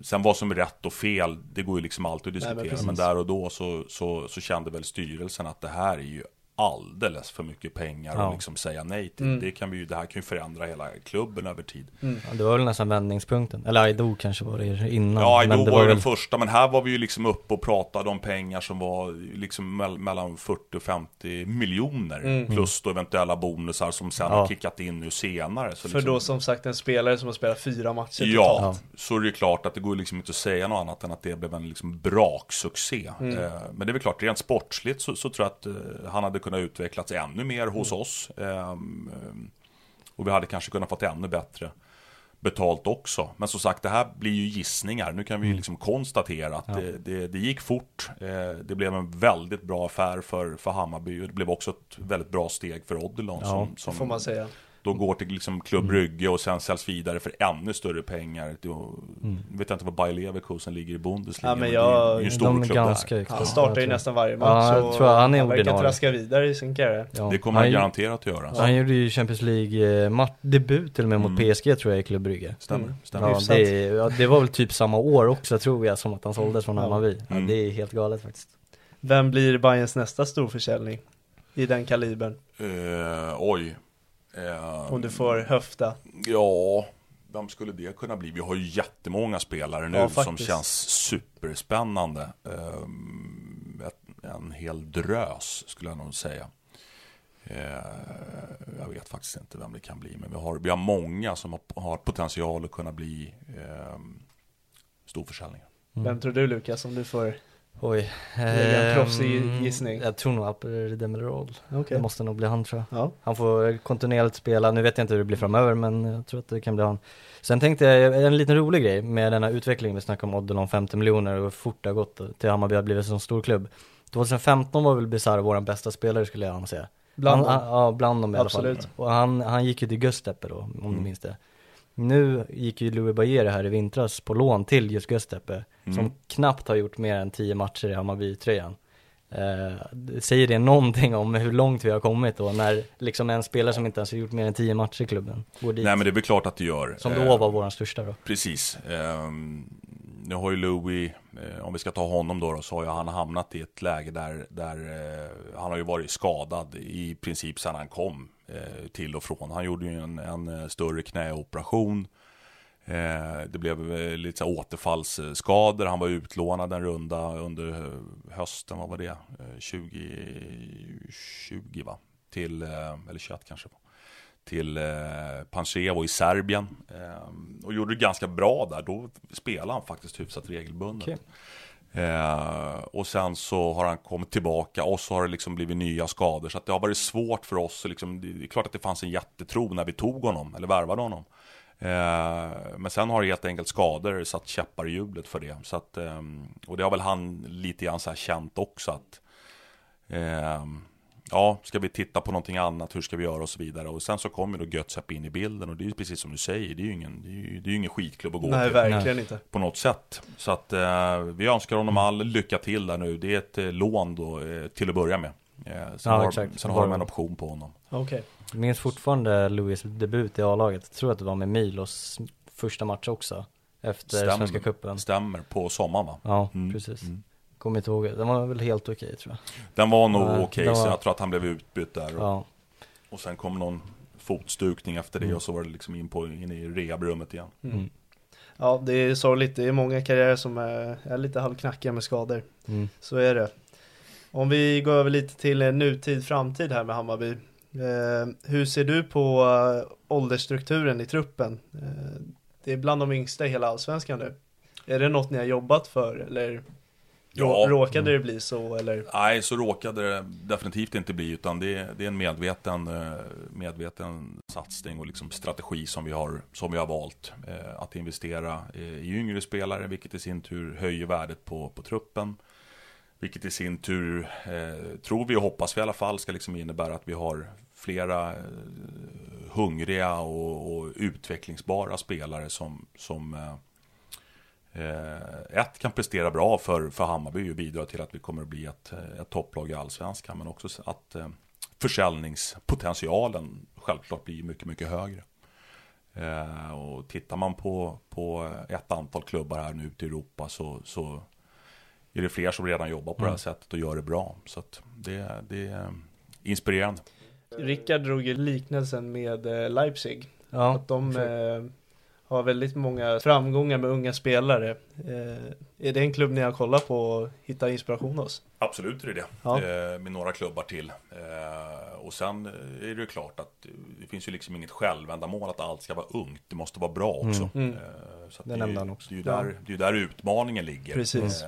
S3: sen vad som är rätt och fel, det går ju liksom alltid att
S1: Nej, men
S3: diskutera, men, där och då så, så, så kände väl styrelsen att det här är ju alldeles för mycket pengar
S2: Ja.
S3: att liksom säga nej till.
S1: Mm.
S3: Det, kan vi ju, det här kan ju förändra hela klubben över tid.
S2: Ja, det var väl nästan vändningspunkten. Eller Aido kanske var det innan.
S3: Ja, då
S2: det
S3: var ju
S2: väl...
S3: den första, men här var vi ju liksom uppe och pratade om pengar som var liksom mell- mellan 40 och 50 miljoner.
S1: Mm.
S3: Plus då eventuella bonusar som sen
S2: Ja.
S3: har kickat in nu senare. Så
S1: För
S3: liksom,
S1: då som sagt en spelare som har spelat fyra matcher
S3: Ja,
S1: totalt.
S3: så är det ju klart att det går liksom inte att säga något annat än att det blev en liksom braksuccé.
S1: Mm.
S3: Eh, Men det är väl klart, rent sportsligt så, så tror jag att eh, han hade kunnat utvecklats ännu mer hos oss. Ehm, ehm, och vi hade kanske kunnat fått ännu bättre betalt också. Men som sagt, det här blir ju gissningar. Nu kan vi liksom konstatera att det, det, det gick fort. Eh, det blev en väldigt bra affär för, för Hammarby. Det blev också ett väldigt bra steg för Odilon. som, som,
S1: Får man säga.
S3: De går till liksom Klubb Brygge och sen säljs vidare för ännu större pengar. Då vet jag inte vad Bayer Leverkusen ligger i Bundesliga.
S1: Ja, men jag-
S3: det är ju en stor
S2: De
S3: klubb
S2: ganska
S3: där.
S1: Han
S2: Ja,
S1: startar
S2: jag
S1: ju nästan varje
S2: Ja,
S1: match.
S2: jag
S1: och
S2: tror han är
S1: verkar
S2: ordinarie.
S1: traska vidare i sin karriär.
S2: Ja.
S3: Det kommer han
S2: han,
S3: garanterat att göra.
S2: han gjorde ju Champions League-debut till och med mot
S3: Mm.
S2: PSG tror jag i Klubb Brygge.
S3: Stämmer,
S1: Mm.
S3: stämmer.
S2: Ja det, ja, det var väl typ samma år också tror jag som att han såldes från
S1: Ja.
S2: Hammarby. Ja,
S3: Mm.
S2: det är helt galet faktiskt.
S1: Vem blir Bayerns nästa storförsäljning? I den kalibern.
S3: Eh, oj. Eh,
S1: Om du får höfta.
S3: Ja, vem skulle det kunna bli? Vi har ju jättemånga spelare nu
S1: Ja,
S3: som känns superspännande. Ett, en hel drös skulle jag nog säga. Eh, jag vet faktiskt inte vem det kan bli, men vi har, vi har många som har, har potential att kunna bli eh, storförsäljningar.
S1: Vem tror du Lukas om du får?
S2: Oj.
S1: Lägga en
S2: Ehm,
S1: proffsig gissning.
S2: Jag tror nog Alper Demirol.
S1: Okej.
S2: Det måste nog bli han tror jag.
S1: Ja.
S2: Han får kontinuerligt spela, nu vet jag inte hur det blir framöver men jag tror att det kan bli han. Sen tänkte jag, en liten rolig grej med den här utvecklingen, vi snackar om Odilon 50 miljoner och hur fort det har gått till Hammarby har blivit en sån stor klubb. 2015 var väl Bizarro våran bästa spelare skulle jag anse.
S1: Bland
S2: han,
S1: dem.
S2: Ja, bland dem i alla
S1: Absolut.
S2: fall. Och han, han gick ju till Göztepe då, om
S3: Mm.
S2: du minns det. Nu gick ju Louis Bajere här i vintras på lån till just Göztepe, som
S3: Mm.
S2: knappt har gjort mer än 10 matcher i Hammarby-tröjan. Eh, säger det någonting om hur långt vi har kommit då, när liksom en spelare som inte ens har gjort mer än 10 matcher i klubben går dit?
S3: Nej men det är väl klart att det gör.
S2: Som
S3: Eh,
S2: då var våran största då.
S3: Precis. Ehm, nu har ju Louis, eh, om vi ska ta honom då, då så har ju han hamnat i ett läge där, där eh, han har ju varit skadad i princip sedan han kom eh, Eh, till och från. Han gjorde ju en, en eh, större knäoperation. Eh, det blev lite så återfallsskador. Han var utlånad en runda under hösten, vad var det? 2020 va? Till, eller 21 kanske. Till Pancevo Pančevo i Serbien. Och gjorde det ganska bra där. Då spelade han faktiskt hyfsat regelbundet.
S2: Okay.
S3: Eh, och sen så har han kommit tillbaka och så har det liksom blivit nya skador. Så att det har varit svårt för oss. Liksom, det är klart att det fanns en jättetro när vi tog honom, eller värvade honom. Eh, men sen har det helt enkelt skador satt käppar i hjulet för det. Så att, eh, och det har väl han lite grann så här känt också att eh, Ja, ska vi titta på någonting annat, hur ska vi göra och så vidare. Och sen så kommer då Götzep in i bilden och det är ju precis som du säger, det är ju ingen, det är ju, det är ju ingen skitklubb att gå
S1: Nej,
S3: till
S1: verkligen inte.
S3: på något sätt. Så att eh, vi önskar honom all lycka till där nu. Det är ett eh, lån då eh, till att börja med. Eh, sen
S2: Ja,
S3: har,
S2: exakt.
S3: sen har de en option på honom.
S1: Okej.
S2: Jag minns fortfarande Louis debut i A-laget, jag tror att det var med Milos första match också. Efter Svenska cupen.
S3: Stämmer, på sommaren va?
S2: Ja,
S3: Mm,
S2: precis.
S3: mm.
S2: Kommer inte ihåg, den var väl helt okej tror jag.
S3: Den var nog okej,
S2: den
S3: så
S2: var-
S3: jag tror att han blev utbytt där. Och,
S2: Ja,
S3: och sen kom någon fotstukning efter det
S2: Mm.
S3: och så var det liksom in, på, in i rehabrummet igen.
S2: mm.
S1: Ja, det är sorgligt. Det är många karriärer som är, är lite halvknackiga med skador.
S2: Mm.
S1: Så är det. Om vi går över lite till nutid, framtid här med Hammarby. Eh, hur ser du på eh, åldersstrukturen i truppen? Eh, det är bland de yngsta i hela allsvenskan nu. Är det något ni har jobbat för eller
S3: Ja.
S1: rå- råkade det bli så eller?
S3: Nej, så råkade det definitivt inte bli, utan det, det är en medveten, eh, medveten satsning och liksom strategi som vi har, som vi har valt. Eh, Att investera eh, i yngre spelare, vilket i sin tur höjer värdet på, på truppen. Vilket i sin tur, tror vi och hoppas vi i alla fall, ska liksom innebära att vi har flera hungriga och, och utvecklingsbara spelare som, som ett kan prestera bra för, för Hammarby och bidra till att vi kommer att bli ett, eh, ett topplag i Allsvenskan. Men också så att eh, försäljningspotentialen självklart blir mycket, mycket högre. Eh, och tittar man på, på ett antal klubbar här nu ute i Europa så, så är det fler som redan jobbar på det här sättet och gör det bra. Så att det, det är inspirerande.
S1: Rickard drog ju liknelsen med eh, Leipzig.
S2: ja
S1: Att de eh, har väldigt många framgångar med unga spelare. Eh, är det en klubb ni har kollat på och hittat inspiration hos?
S3: Absolut är det det.
S1: Ja.
S3: Eh, med några klubbar till. Eh, och sen är det ju klart att det finns ju liksom inget självändamål att allt ska vara ungt. Det måste vara bra också.
S1: Mm.
S3: Eh, så att
S2: Det
S3: är
S2: nämnde han också.
S3: Det är ju där, det är ju där utmaningen ligger.
S1: Precis.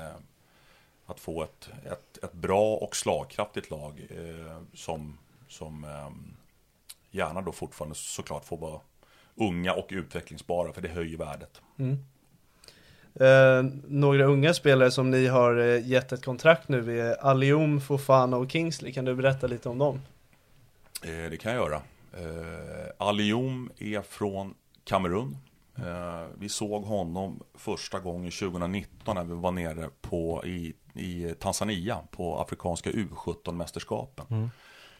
S3: Att få ett, ett, ett bra och slagkraftigt lag som, som eh, gärna då fortfarande såklart får vara unga och utvecklingsbara för det höjer värdet.
S1: Mm. Eh, några unga spelare som ni har eh, gett ett kontrakt nu är Alium, Fofana och Kingsley. Kan du berätta lite om dem?
S3: Eh, det kan jag göra. Eh, Alium är från Kamerun. Eh, vi såg honom första gången 2019 när vi var nere på, i, i Tanzania på Afrikanska U17-mästerskapen.
S2: Mm.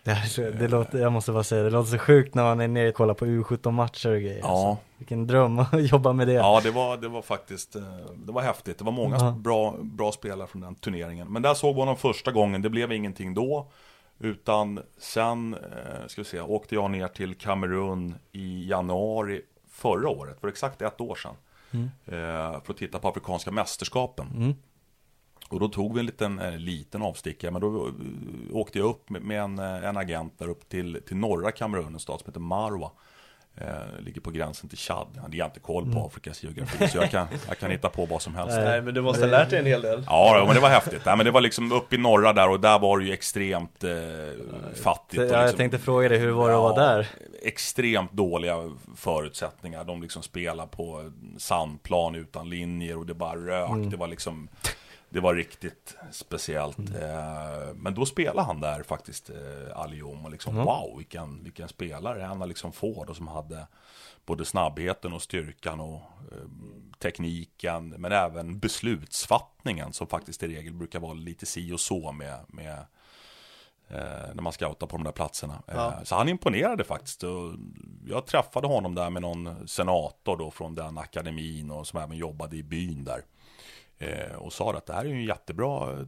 S2: Det, det låter, jag måste bara säga, det låter så sjukt när man är nere och kollar på U17 matcher och grejer.
S3: Ja.
S2: Alltså, vilken dröm att [laughs] jobba med det.
S3: Ja, det var, det var faktiskt, eh, det var häftigt. Det var många
S2: Ja.
S3: bra, bra spelare från den turneringen. Men där såg vi honom första gången, det blev ingenting då. Utan sen, eh, ska vi se, åkte jag ner till Kamerun i januari förra året, för exakt ett år sedan. Eh, för att titta på Afrikanska mästerskapen.
S2: Mm.
S3: Och då tog vi en liten, eh, liten avstickare, men då eh, åkte jag upp med, med en, eh, en agent där upp till, till norra Kamerun, en stad som heter Marwa. Eh, ligger på gränsen till Chad. Jag hade inte koll på
S2: Mm.
S3: Afrikas geografi, så jag kan, jag kan hitta på vad som helst.
S1: Nej, men du måste ha lärt dig en hel del.
S3: Ja, men det var häftigt. Nej, men det var liksom uppe i norra där och där var det ju extremt eh, fattigt.
S2: Ja, jag
S3: liksom,
S2: tänkte fråga dig, hur var det att vara där?
S3: Extremt dåliga förutsättningar. De liksom spelar på sandplan utan linjer och det bara rök.
S2: Mm.
S3: Det var liksom det var riktigt speciellt. Eh, men då spelade han där faktiskt, eh, Alium. Och liksom,
S2: Mm.
S3: wow, vilken, vilken spelare. Han har liksom få då som hade både snabbheten och styrkan och eh, tekniken. Men även beslutsfattningen som faktiskt i regel brukar vara lite si och så med, med eh, när man scoutar på de där platserna.
S1: Ja.
S3: Eh, så han imponerade faktiskt. Och jag träffade honom där med någon senator då från den akademin och som även jobbade i byn där. Eh, och sa att det här är en jättebra eh,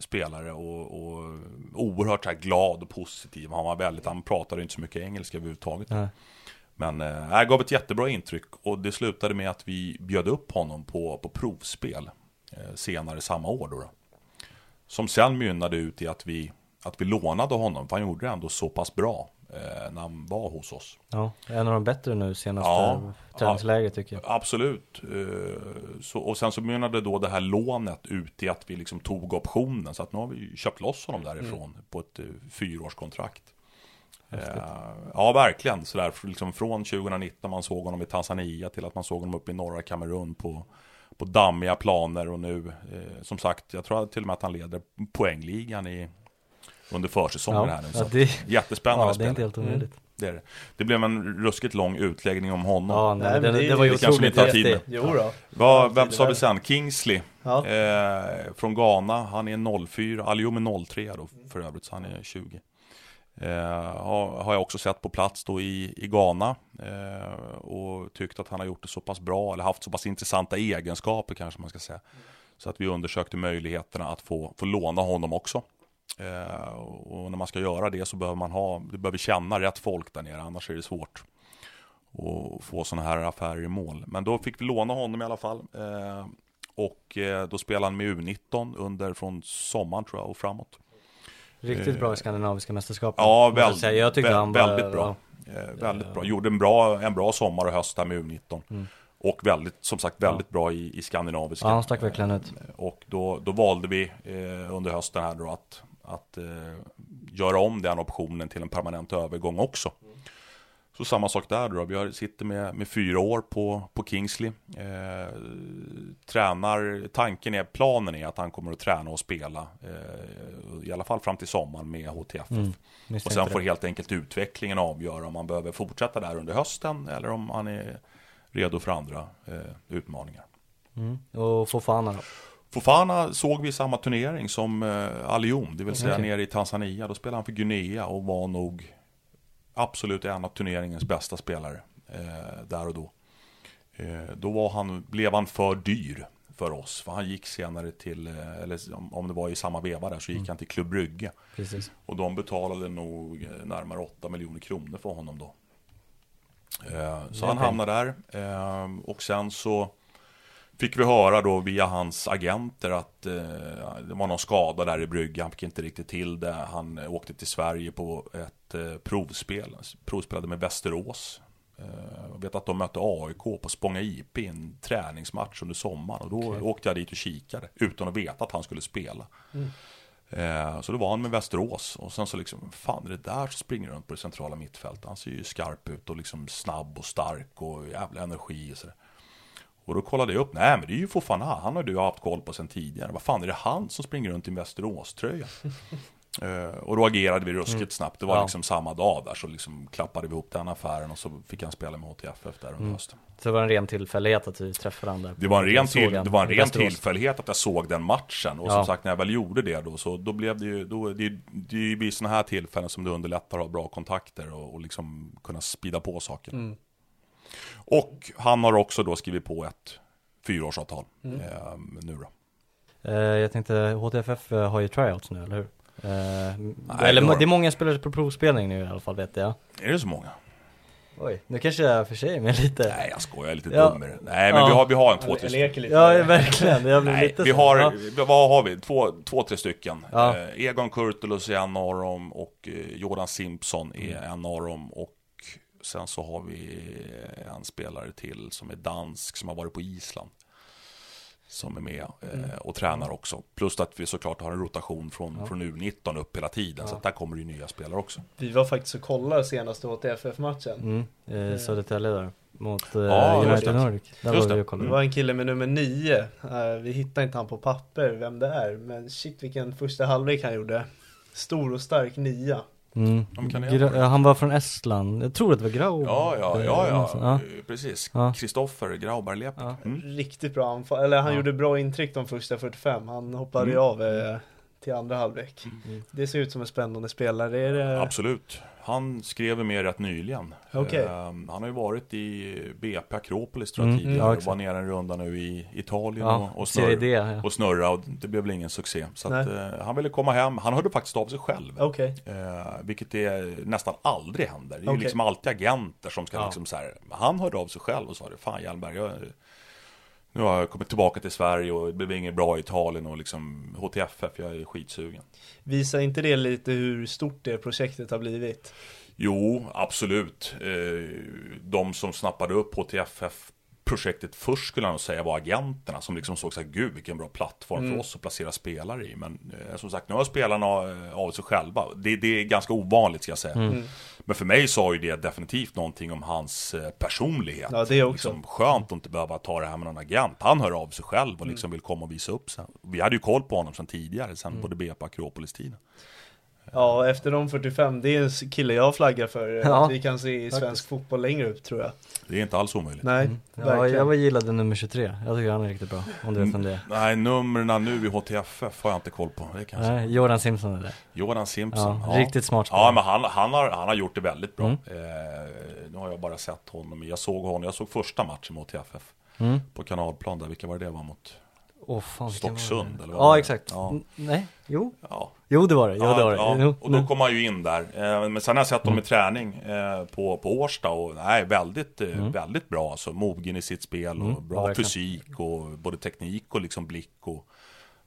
S3: spelare och, och oerhört så glad och positiv. Han var väldigt, han pratade inte så mycket engelska överhuvudtaget.
S2: Nej.
S3: Men eh, jag gav ett jättebra intryck och det slutade med att vi bjöd upp honom på, på provspel eh, senare samma år. Då, då. Som sen mynnade ut i att vi, att vi lånade honom, för han gjorde det ändå så pass bra eh, när han var hos oss.
S2: Ja, en av de bättre nu senaste
S3: Ja,
S2: träningsläget tycker jag.
S3: Absolut. Eh, Så, och sen så mynnade då det här lånet ut i att vi liksom tog optionen. Så att nu har vi köpt loss honom därifrån på ett eh, fyraårskontrakt. Eh, ja, verkligen. Så där, liksom från 2019 man såg honom i Tanzania till att man såg honom uppe i norra Kamerun på, på dammiga planer. Och nu, eh, som sagt, jag tror till och med att han leder poängligan i, under försäsongen
S2: Ja,
S3: här nu.
S2: ja,
S3: Så att
S2: det-
S3: jättespännande
S2: Ja, det är inte helt omöjligt.
S3: Mm, det, är det. det blev en ruskigt lång utläggning om honom.
S2: Ja, nej, det,
S1: det-
S2: det var ju otroligt häftigt.
S1: Jo då.
S3: Vad, vem sa vi sen? Kingsley
S1: Ja.
S3: eh, från Ghana. Han är 04, Alium är 03 då för övrigt, så han är 20. Eh, har, har jag också sett på plats då i, i Ghana eh, och tyckt att han har gjort det så pass bra eller haft så pass intressanta egenskaper kanske man ska säga. Så att vi undersökte möjligheterna att få, få låna honom också. Eh, och när man ska göra det så behöver man ha, du behöver känna rätt folk där nere, annars är det svårt och få sådana här affärer i mål. Men då fick vi låna honom i alla fall. Eh, och eh, då spelade han med U19 under från sommaren tror jag och framåt.
S2: Riktigt bra
S3: Eh,
S2: i skandinaviska mästerskapen.
S3: Ja,
S2: måste jag tyckte
S3: vä-
S2: han var,
S3: väldigt bra.
S2: ja,
S3: Eh, väldigt bra. Gjorde en bra, en bra sommar och höst där med U19.
S2: Mm.
S3: Och väldigt, som sagt, väldigt bra i, i skandinaviska.
S2: Ja, han stack verkligen ut.
S3: Eh, Och då, då valde vi eh, under hösten här då att, att eh, göra om den optionen till en permanent övergång också. Så samma sak där då. Vi sitter med, med fyra år på, på Kingsley. Eh, tränar, tanken är, planen är att han kommer att träna och spela. Eh, I alla fall fram till sommaren med HTFF.
S2: Mm,
S3: och sen
S2: det.
S3: får helt enkelt utvecklingen avgöra om han behöver fortsätta där under hösten eller om han är redo för andra eh, utmaningar.
S2: Mm. Och Fofana då?
S3: Fofana såg vi i samma turnering som eh, Alium, det vill säga
S2: Okej.
S3: nere i Tanzania. Då spelade han för Guinea och var nog absolut en av turneringens bästa spelare eh, där och då. Eh, då var han, blev han för dyr för oss, för han gick senare till, eh, eller om- det var i samma veva där, så gick han till Klubb Brygge.
S2: Precis.
S3: Och de betalade nog eh, närmare 8 miljoner kronor för honom då. Eh, Så han hamnade där. Eh, Och sen så fick vi höra då via hans agenter att eh, det var någon skada där i Brygge. Han fick inte riktigt till det. Han eh, åkte till Sverige på ett eh, provspel. Provspelade med Västerås. Eh, Jag vet att de mötte AIK på Spånga IP i en träningsmatch under sommaren. Och då åkte jag dit och kikade utan att veta att han skulle spela. Eh, Så då var han med Västerås och sen så liksom, fan är det där som springer runt på det centrala mittfältet? Han ser ju skarp ut och liksom snabb och stark och jävla energi och sådär. Och då kollade jag upp, nej men det är ju Fofana, han har du haft koll på sen tidigare. Vad fan är det han som springer runt i en Västerås-tröja? [laughs] Eh, och då agerade vi ruskigt snabbt, det var
S2: Ja.
S3: liksom samma dag där så liksom klappade vi ihop den affären och så fick han spela med HTFF där under hösten.
S2: Så det var en ren tillfällighet att vi träffade varandra.
S3: Det var en ren, till,
S2: han
S3: det var en ren tillfällighet att jag såg den matchen. Och
S2: Ja.
S3: som sagt, när jag väl gjorde det då, så då blev det ju, då, det, det blir sådana här tillfällen som det underlättar att ha bra kontakter och, och liksom kunna spida på saker.
S2: Mm.
S3: Och han har också då skrivit på ett fyraårsavtal
S2: Mm.
S3: eh, nu då.
S2: Eh, jag tänkte, HTFF eh, har ju tryouts nu, eller hur? Eh,
S3: det
S2: eller
S3: har
S2: det är många spelare på provspelning nu i alla fall vet jag.
S3: Är det så många?
S2: Oj, nu kanske jag för sig är med lite.
S3: Nej, jag skojar, jag är lite
S2: Ja.
S3: dum det. Nej, men
S2: Ja.
S3: vi, har, vi har en två, tre
S1: lite.
S2: Ja,
S1: det.
S2: verkligen. Jag blir
S3: Nej,
S2: lite
S3: vi
S2: så.
S3: har,
S2: Ja.
S3: vad har vi? Två, två tre stycken.
S2: Ja.
S3: Eh, Egon Kurtulus är en av dem och eh, Jordan Simpson är
S2: Mm.
S3: en av dem. Och sen så har vi en spelare till som är dansk som har varit på Island. Som är med
S2: Mm.
S3: eh, och tränar också. Plus att vi såklart har en rotation från, från U19 upp hela tiden. Så att där kommer det ju nya spelare också.
S1: Vi var faktiskt och kollade senaste HTFF-matchen.
S2: Mm, eh, Södertälje där. Mot eh,
S3: Ja,
S2: United
S3: det.
S2: Nordic. Där
S3: Just
S2: var vi
S3: det.
S1: Det var en kille med nummer 9. Eh, vi hittade inte han på papper vem det är. Men shit vilken första halvlek han gjorde. Stor och stark nia.
S2: Mm.
S3: Ja,
S2: Gra- ja, han var från Estland. Jag tror att det var Grau.
S3: Ja, ja, ja, ja, eh, precis.
S2: Ja.
S3: Kristoffer Grauberg-Lepik.
S2: Ja.
S3: Mm.
S1: Riktigt bra anfall. Eller han
S2: Ja.
S1: gjorde bra intryck de första 45. Han hoppade
S3: Mm.
S1: av eh, till andra halvlek. Det ser ut som en spännande spelare. Är det...
S3: Absolut. Han skrev med rätt nyligen.
S1: Okej.
S3: Ehm, han har ju varit i BP Akropolis tror jag
S2: Mm,
S3: tidigare.
S2: ja,
S3: och var nere en runda nu i Italien
S2: Ja,
S3: och, och,
S2: Serie D,
S3: snurra,
S2: ja.
S3: och snurra och det blev väl ingen succé. Så att, eh, han ville komma hem. Han hörde faktiskt av sig själv.
S1: Okej.
S3: Eh, vilket det nästan aldrig händer. Det är ju
S1: Okej.
S3: liksom alltid agenter som ska liksom så här. Han hörde av sig själv och sa det. Fan Hjelmberg, jag, nu har jag kommit tillbaka till Sverige och det blev inget bra i Italien och liksom HTFF, jag är skitsugen.
S1: Visar inte det lite hur stort det projektet har blivit?
S3: Jo, absolut. Eh, De som snappade upp HTFF projektet först skulle jag nog säga var agenterna som liksom såg så här, gud vilken bra plattform för oss att placera spelare i. Men eh, som sagt, nu har spelarna eh, av sig själva. Det, det är ganska ovanligt ska jag säga. Men för mig sa ju det definitivt någonting om hans eh, personlighet.
S1: Ja, det också.
S3: Liksom, skönt att inte behöva ta det här med någon agent. Han hör av sig själv och liksom vill komma och visa upp sig. Vi hade ju koll på honom sedan tidigare, sen både BP Akropolis-tiden.
S1: Ja, efter de 45, det är en kille jag flaggar för [laughs]
S2: Ja,
S1: att vi kan se i svensk
S2: faktiskt.
S1: fotboll längre upp tror jag.
S3: Det är inte alls omöjligt.
S1: Nej,
S2: Ja,
S1: verkligen.
S2: jag var gillade nummer 23. Jag tycker han är riktigt bra. Om du vet vem det är.
S3: Nej, numren nu i HTFF har jag inte koll på. Det kanske.
S2: Nej, Jordan Simpson är det.
S3: Jordan Simpson.
S2: Ja, riktigt smart spelare.
S3: Ja, men han, han, har, han har gjort det väldigt bra.
S2: Mm.
S3: Eh, nu har jag bara sett honom. Jag såg honom, jag såg första matchen mot HTFF.
S2: Mm.
S3: På kanalplan där, vilka var det det var mot?
S2: Åh fan?
S3: Stocksund, eller vad
S2: Ja
S3: det?
S2: exakt.
S3: Ja.
S2: Nej, jo.
S3: Ja.
S2: Jo det var det, jo det var det.
S3: ja,
S2: Jo,
S3: och då
S2: nu.
S3: kom han ju in där. Eh, Men sen har jag sett
S2: Mm.
S3: honom i träning eh, på, på Årsta och nej, väldigt, eh,
S2: Mm.
S3: väldigt bra. Alltså, mogen i sitt spel och
S2: ja,
S3: bra fysik och både teknik och liksom blick och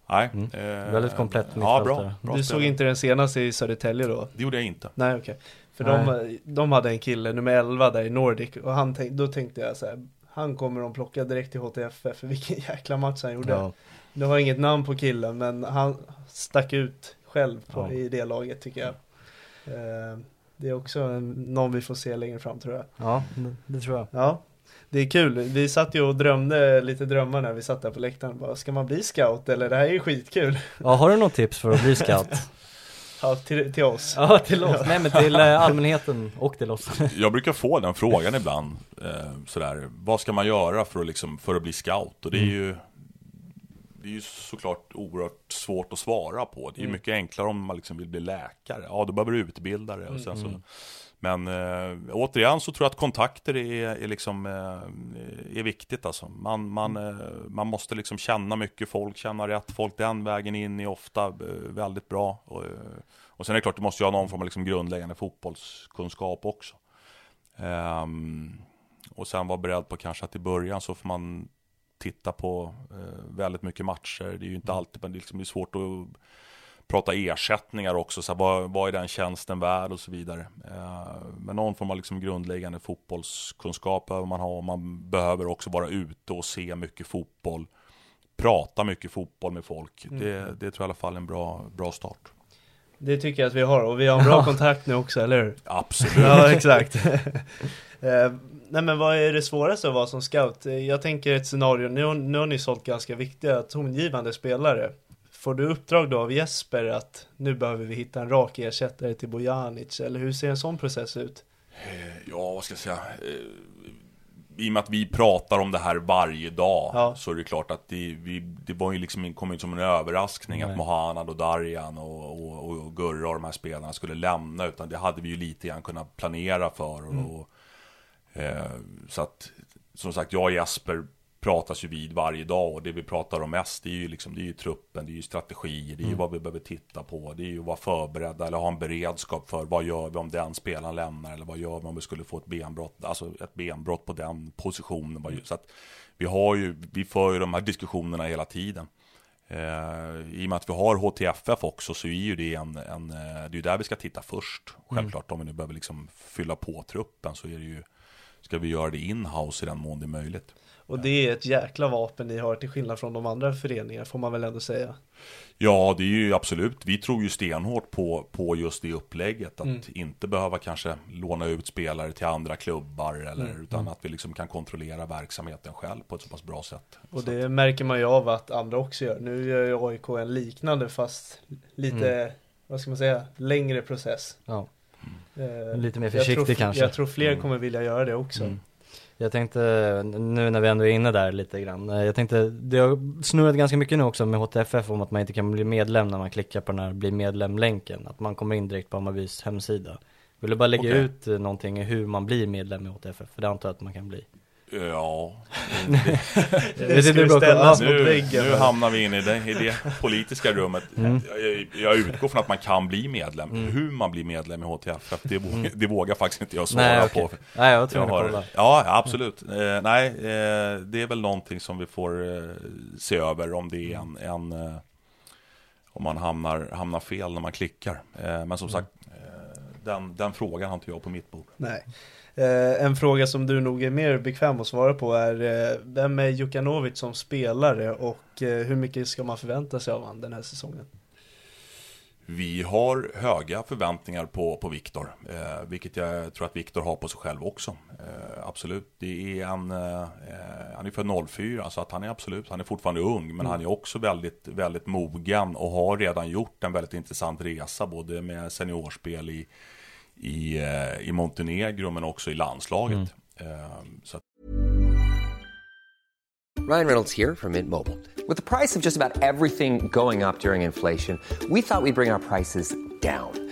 S3: Nej. eh,
S2: Mm. Väldigt komplett
S3: Ja, bra. bra
S1: Du såg inte den senaste i Södertälje då?
S3: Det gjorde jag inte.
S1: Nej okej. För
S2: Nej.
S1: de, de hade en kille, nummer 11 där i Nordic och han tänk, då tänkte jag så här, han kommer de plocka direkt till HTFF för vilken jäkla match han gjorde.
S2: Ja.
S1: Nu har jag inget namn på killen men han stack ut själv på,
S2: Ja.
S1: i det laget tycker jag. Eh, det är också en, någon vi får se längre fram tror jag.
S2: ja, det, det tror jag.
S1: Ja, det är kul. Vi satt ju och drömde lite drömmar när vi satt där på läktaren. Bara, ska man bli scout eller? Det här är ju skitkul.
S2: Ja, har du något tips för att bli scout? [laughs]
S1: Ja, till, till oss.
S2: ja, till oss. Nej men till eh, allmänheten och till oss. [laughs]
S3: Jag brukar få den frågan ibland. Eh, sådär, vad ska man göra för att, liksom, för att bli scout? Och det är
S2: Mm.
S3: ju det är ju såklart oerhört svårt att svara på. Det är ju
S1: Mm.
S3: mycket enklare om man liksom vill bli läkare. Ja, då behöver du utbilda dig. Och sen
S2: Mm.
S3: Men äh, återigen så tror jag att kontakter är, är, liksom, äh, är viktigt. Alltså. Man, man,
S2: Mm.
S3: äh, man måste liksom känna mycket folk, känna rätt folk. Den vägen in är ofta äh, väldigt bra. Och, äh, och sen är det klart, du måste ju ha någon form av liksom grundläggande fotbollskunskap också. Ehm, och sen vara beredd på kanske att i början så får man titta på eh, väldigt mycket matcher. Det är ju inte alltid, men det är, liksom, det är svårt att prata ersättningar också, så här, vad, vad är den tjänsten värd och så vidare. Eh, men någon form av liksom grundläggande fotbollskunskap behöver man ha. Man behöver också vara ute och se mycket fotboll. Prata mycket fotboll med folk.
S1: Mm.
S3: Det, det tror jag i alla fall är en bra, bra start.
S1: Det tycker jag att vi har och vi har en bra kontakt nu också, eller hur?
S3: Absolut.
S1: Ja, exakt. [laughs] eh, nej men vad är det svåraste att vara som scout? Jag tänker ett scenario, nu, nu har ni sålt ganska viktiga tongivande spelare. Får du uppdrag då av Jesper att nu behöver vi hitta en rak ersättare till Bojanic, eller hur ser en sån process ut?
S3: Ja, vad ska jag säga? Eh, I och med att vi pratar om det här varje dag
S1: Ja.
S3: så är det klart att det, vi, det var ju liksom, kom inte som en överraskning att Mohanad och Darjan och, och, och Gurra och de här spelarna skulle lämna utan det hade vi ju lite grann kunnat planera för. Och, och, eh, så att, som sagt, jag och Jesper pratas ju vid varje dag och det vi pratar om mest det är ju liksom, det är ju truppen, det är ju strategier, det är ju vad vi behöver titta på, det är ju att vara förberedda eller ha en beredskap för vad gör vi om den spelaren lämnar eller vad gör vi om vi skulle få ett benbrott, alltså ett benbrott på den positionen. Vad- Så att vi har ju, vi för ju de här diskussionerna hela tiden. Eh, I och med att vi har HTFF också så är ju det en, en eh, det är ju där vi ska titta först. Självklart om vi nu behöver liksom fylla på truppen så är det ju, ska vi göra det in-house i den mån det är möjligt.
S1: Och det är ett jäkla vapen ni har till skillnad från de andra föreningarna, får man väl ändå säga.
S3: Ja, det är ju absolut. Vi tror ju stenhårt på, på just det upplägget. Att inte behöva kanske låna ut spelare till andra klubbar. Eller, Utan att vi liksom kan kontrollera verksamheten själv på ett så pass bra sätt.
S1: Och det märker man ju av att andra också gör. Nu gör ju AIK en liknande fast lite, vad ska man säga, längre process.
S2: Ja.
S1: Eh,
S2: Lite mer
S1: jag tror-
S2: försiktig kanske.
S1: Jag tror fler kommer vilja göra det också.
S2: Jag tänkte, nu när vi ändå är inne där lite grann, eh, jag tänkte, det har snurrat ganska mycket nu också med HTFF om att man inte kan bli medlem när man klickar på den här bli medlem-länken, att man kommer in direkt på Hammarbys hemsida. Vill du bara lägga
S3: Okej.
S2: ut eh, någonting hur man blir medlem i HTFF? För det antar jag att man kan bli.
S3: Ja,
S1: Det
S2: det
S1: vi
S2: bra
S1: ställas
S2: kolla.
S1: mot
S3: nu,
S1: väggen.
S3: nu hamnar vi in i det, i det [laughs] politiska rummet.
S2: Mm.
S3: Jag, jag utgår från att man kan bli medlem. Hur man blir medlem i HTFF, det, vågar, [laughs] det vågar faktiskt inte jag svara
S2: Mm. Nej, okej.
S3: på.
S2: Nej, jag tror Jag
S3: har,
S2: kolla.
S3: ja, absolut. Eh, nej, eh, det är väl någonting som vi får eh, se över om det är en, en eh, om man hamnar, hamnar fel när man klickar. Eh, men som sagt, eh, den, den frågan har inte jag på mitt bord.
S1: Nej. Eh, en fråga som du nog är mer bekväm att svara på är eh, Vem är Jukanovic som spelare och eh, hur mycket ska man förvänta sig av honom den här säsongen?
S3: Vi har höga förväntningar på, på Viktor, eh, vilket jag tror att Viktor har på sig själv också. Eh, absolut, det är en, eh, han är född 04, så att han är absolut, han är fortfarande ung, men han är också väldigt, väldigt mogen och har redan gjort en väldigt intressant resa, både med seniorspel i, i, eh, i Montenegro, men också i landslaget. Eh, så att
S4: Ryan Reynolds here from Mint Mobile. With the price of just about everything going up during inflation, we thought we'd bring our prices down.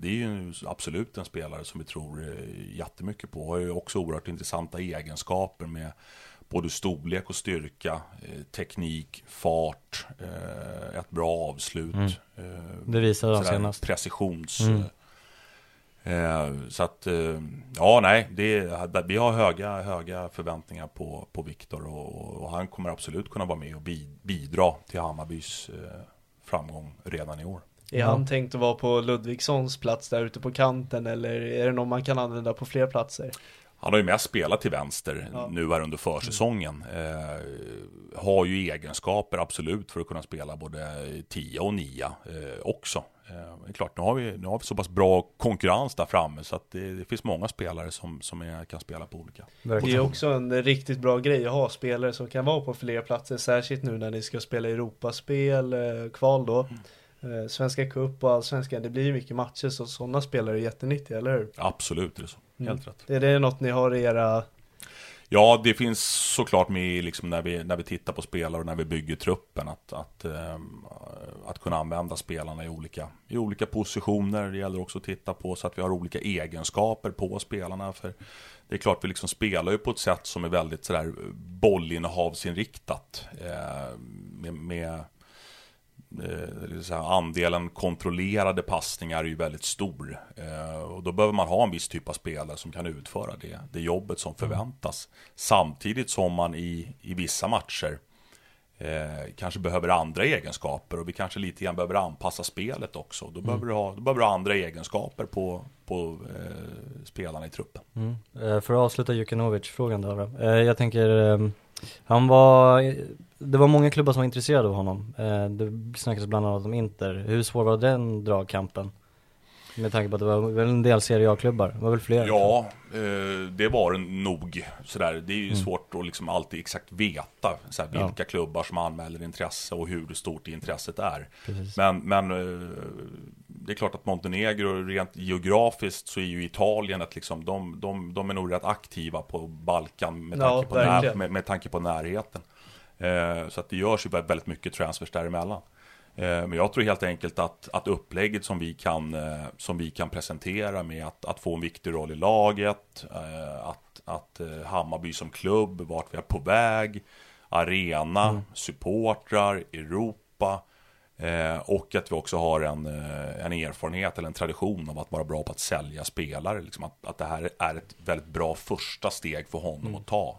S3: Det är ju absolut en spelare som vi tror eh, jättemycket på. Har ju också oerhört intressanta egenskaper med både storlek och styrka, eh, teknik, fart, eh, ett bra avslut. eh,
S2: Det visade han senast.
S3: Precisions.
S2: Mm.
S3: Så att, ja nej, det, vi har höga, höga förväntningar på, på Viktor och, och han kommer absolut kunna vara med och bi, bidra till Hammarbys framgång redan i år.
S1: Är han tänkt att vara på Ludvigssons plats där ute på kanten eller är det någon man kan använda på fler platser?
S3: Han har ju mest spelat till vänster
S1: Ja.
S3: nu här under försäsongen. Eh, har ju egenskaper absolut för att kunna spela både 10 och 9 eh, också. Eh, det är klart, nu har, vi, nu har vi så pass bra konkurrens där framme så att det, det finns många spelare som, som är, kan spela på olika.
S1: Det är också en riktigt bra grej att ha spelare som kan vara på fler platser, särskilt nu när ni ska spela Europaspel, eh, kval då. Eh, Svenska Cup och Allsvenskan, det blir ju mycket matcher så sådana spelare är jättenyttiga, eller hur?
S3: Absolut, det är så. Helt rätt.
S1: Är det något ni har i era
S3: Ja, det finns såklart med liksom när, vi, när vi tittar på spelare och när vi bygger truppen att, att, ehm, att kunna använda spelarna i olika, i olika positioner. Det gäller också att titta på så att vi har olika egenskaper på spelarna. För det är klart, vi liksom spelar ju på ett sätt som är väldigt sådär bollinnehavsinriktat. Eh, med, med eh, andelen kontrollerade passningar är ju väldigt stor. Eh, och då behöver man ha en viss typ av spelare som kan utföra det, det jobbet som förväntas. Samtidigt som man i, i vissa matcher eh, kanske behöver andra egenskaper och vi kanske lite grann behöver anpassa spelet också. Då behöver du ha, då behöver du ha andra egenskaper på, på eh, spelarna i truppen.
S2: Mm. Eh, För att avsluta Jukanovic-frågan då. Eh, Jag tänker, han var, det var många klubbar som var intresserade av honom. Eh, Det snackades bland annat om Inter. Hur svår var den dragkampen? Med tanke på att det var väl en del Serie A-klubbar, det var väl fler?
S3: Ja, eh, det var det nog. Sådär. Det är ju svårt att liksom alltid exakt veta såhär,
S2: Ja.
S3: vilka klubbar som anmäler intresse och hur stort intresset är.
S2: Precis.
S3: Men, men eh, det är klart att Montenegro rent geografiskt så är ju Italien ett liksom, de, de, de är nog rätt aktiva på Balkan med
S1: Ja,
S3: tanke, på, när, med, med tanke på närheten. Eh, så att det görs ju väldigt mycket transfers däremellan. Eh, Men jag tror helt enkelt att, att upplägget som vi kan, eh, som vi kan presentera med att, att få en viktig roll i laget, att, att Hammarby som klubb, vart vi är på väg, arena, supportrar, Europa och att vi också har en, en erfarenhet eller en tradition av att vara bra på att sälja spelare. Liksom att, att det här är ett väldigt bra första steg för honom att ta.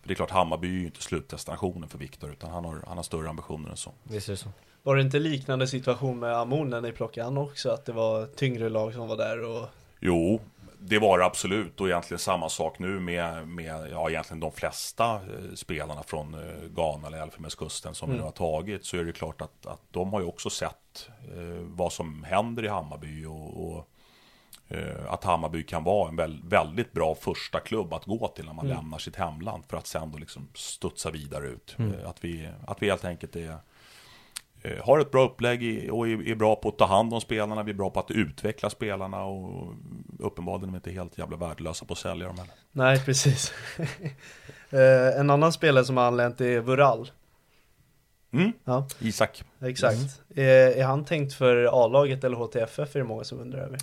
S3: För det är klart, Hammarby är ju inte slutdestinationen för Viktor, utan han har, han har större ambitioner än så.
S2: Visst är det så.
S1: Var det inte liknande situation med Amon när ni plockade an också? Att det var tyngre lag som var där och
S3: Jo, det var det absolut och egentligen samma sak nu med, med ja, egentligen de flesta eh, spelarna från eh, Ghana eller Elfenbenskusten som vi nu har tagit så är det klart att, att de har ju också sett eh, vad som händer i Hammarby och, och att Hammarby kan vara en väl, väldigt bra första klubb att gå till när man lämnar sitt hemland för att sen då liksom studsa vidare ut. Eh, att, vi, att vi helt enkelt är eh, har ett bra upplägg och är är bra på att ta hand om spelarna, vi är bra på att utveckla spelarna och uppenbarligen är vi inte helt jävla värdelösa på att sälja dem heller.
S1: Nej, [laughs] precis. [laughs] eh, en annan spelare som har anlänt är Vural.
S3: Mm.
S1: Ja,
S3: Isak,
S1: exakt. Eh, är han tänkt för A-laget eller HTFF är det många som undrar över.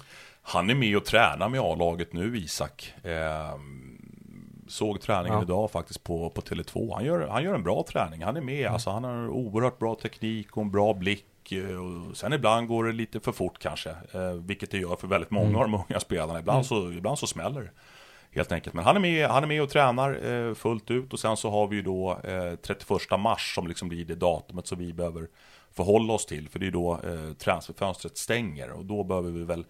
S3: Han är med och tränar med A-laget nu Isak. Eh, såg träningen
S2: Ja.
S3: idag faktiskt på, på Tele2. Han gör, han gör en bra träning, han är med, alltså han har oerhört bra teknik och en bra blick. eh, Och sen ibland går det lite för fort kanske, eh, vilket det gör för väldigt många av de unga spelarna. Ibland, så, ibland så smäller det. Helt enkelt. Men han är med, han är med och tränar eh, fullt ut och sen så har vi ju då eh, 31 mars som liksom blir det datumet som vi behöver förhålla oss till. För det är då eh, transferfönstret stänger och då behöver vi väl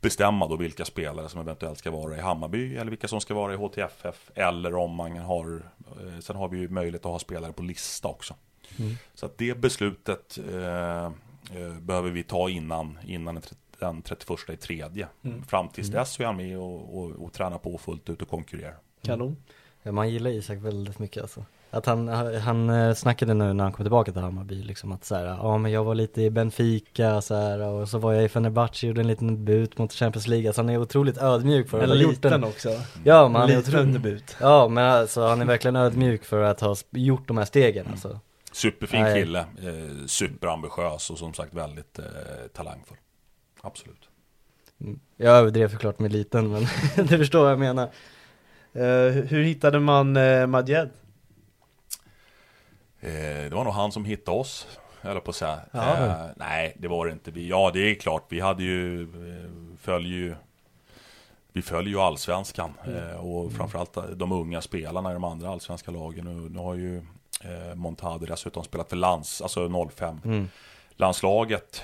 S3: bestämma då vilka spelare som eventuellt ska vara i Hammarby eller vilka som ska vara i HTFF eller om man har eh, Sen har vi ju möjlighet att ha spelare på lista också. Så att det beslutet eh, eh, behöver vi ta innan, innan den, tret- den 31 i tredje. Fram tills dess så är han med och, och, och tränar på fullt ut och konkurrerar.
S1: Kanon.
S2: Ja, man gillar Isak väldigt mycket alltså. Att han, han eh, snackade nu när han kom tillbaka till Hammarby liksom att så här, ja men jag var lite i Benfica så här, och så var jag i Fenerbahce och gjorde en liten debut mot Champions League. Alltså han är otroligt ödmjuk för att ha gjort den.
S1: också.
S2: Ja men han är otroligt,
S1: debut.
S2: ja men alltså han är verkligen ödmjuk för att ha gjort de här stegen alltså.
S3: Superfin
S2: Nej.
S3: kille, eh, superambitiös och som sagt väldigt eh, talangfull. Absolut.
S2: Mm. Jag överdrev såklart med liten men [laughs] du förstår vad jag menar.
S1: Eh, hur hittade man eh, Madjed?
S3: Eh, det var nog han som hittade oss, eller på att säga.
S1: Ja.
S3: Eh, nej, det var det inte. Vi, ja, det är klart, vi hade ju, eh, följer ju, vi följer ju allsvenskan. Eh, och framförallt de unga spelarna i de andra allsvenska lagen. Nu, nu har ju eh, Montade dessutom spelat för lands, alltså 05.
S2: Mm.
S3: Landslaget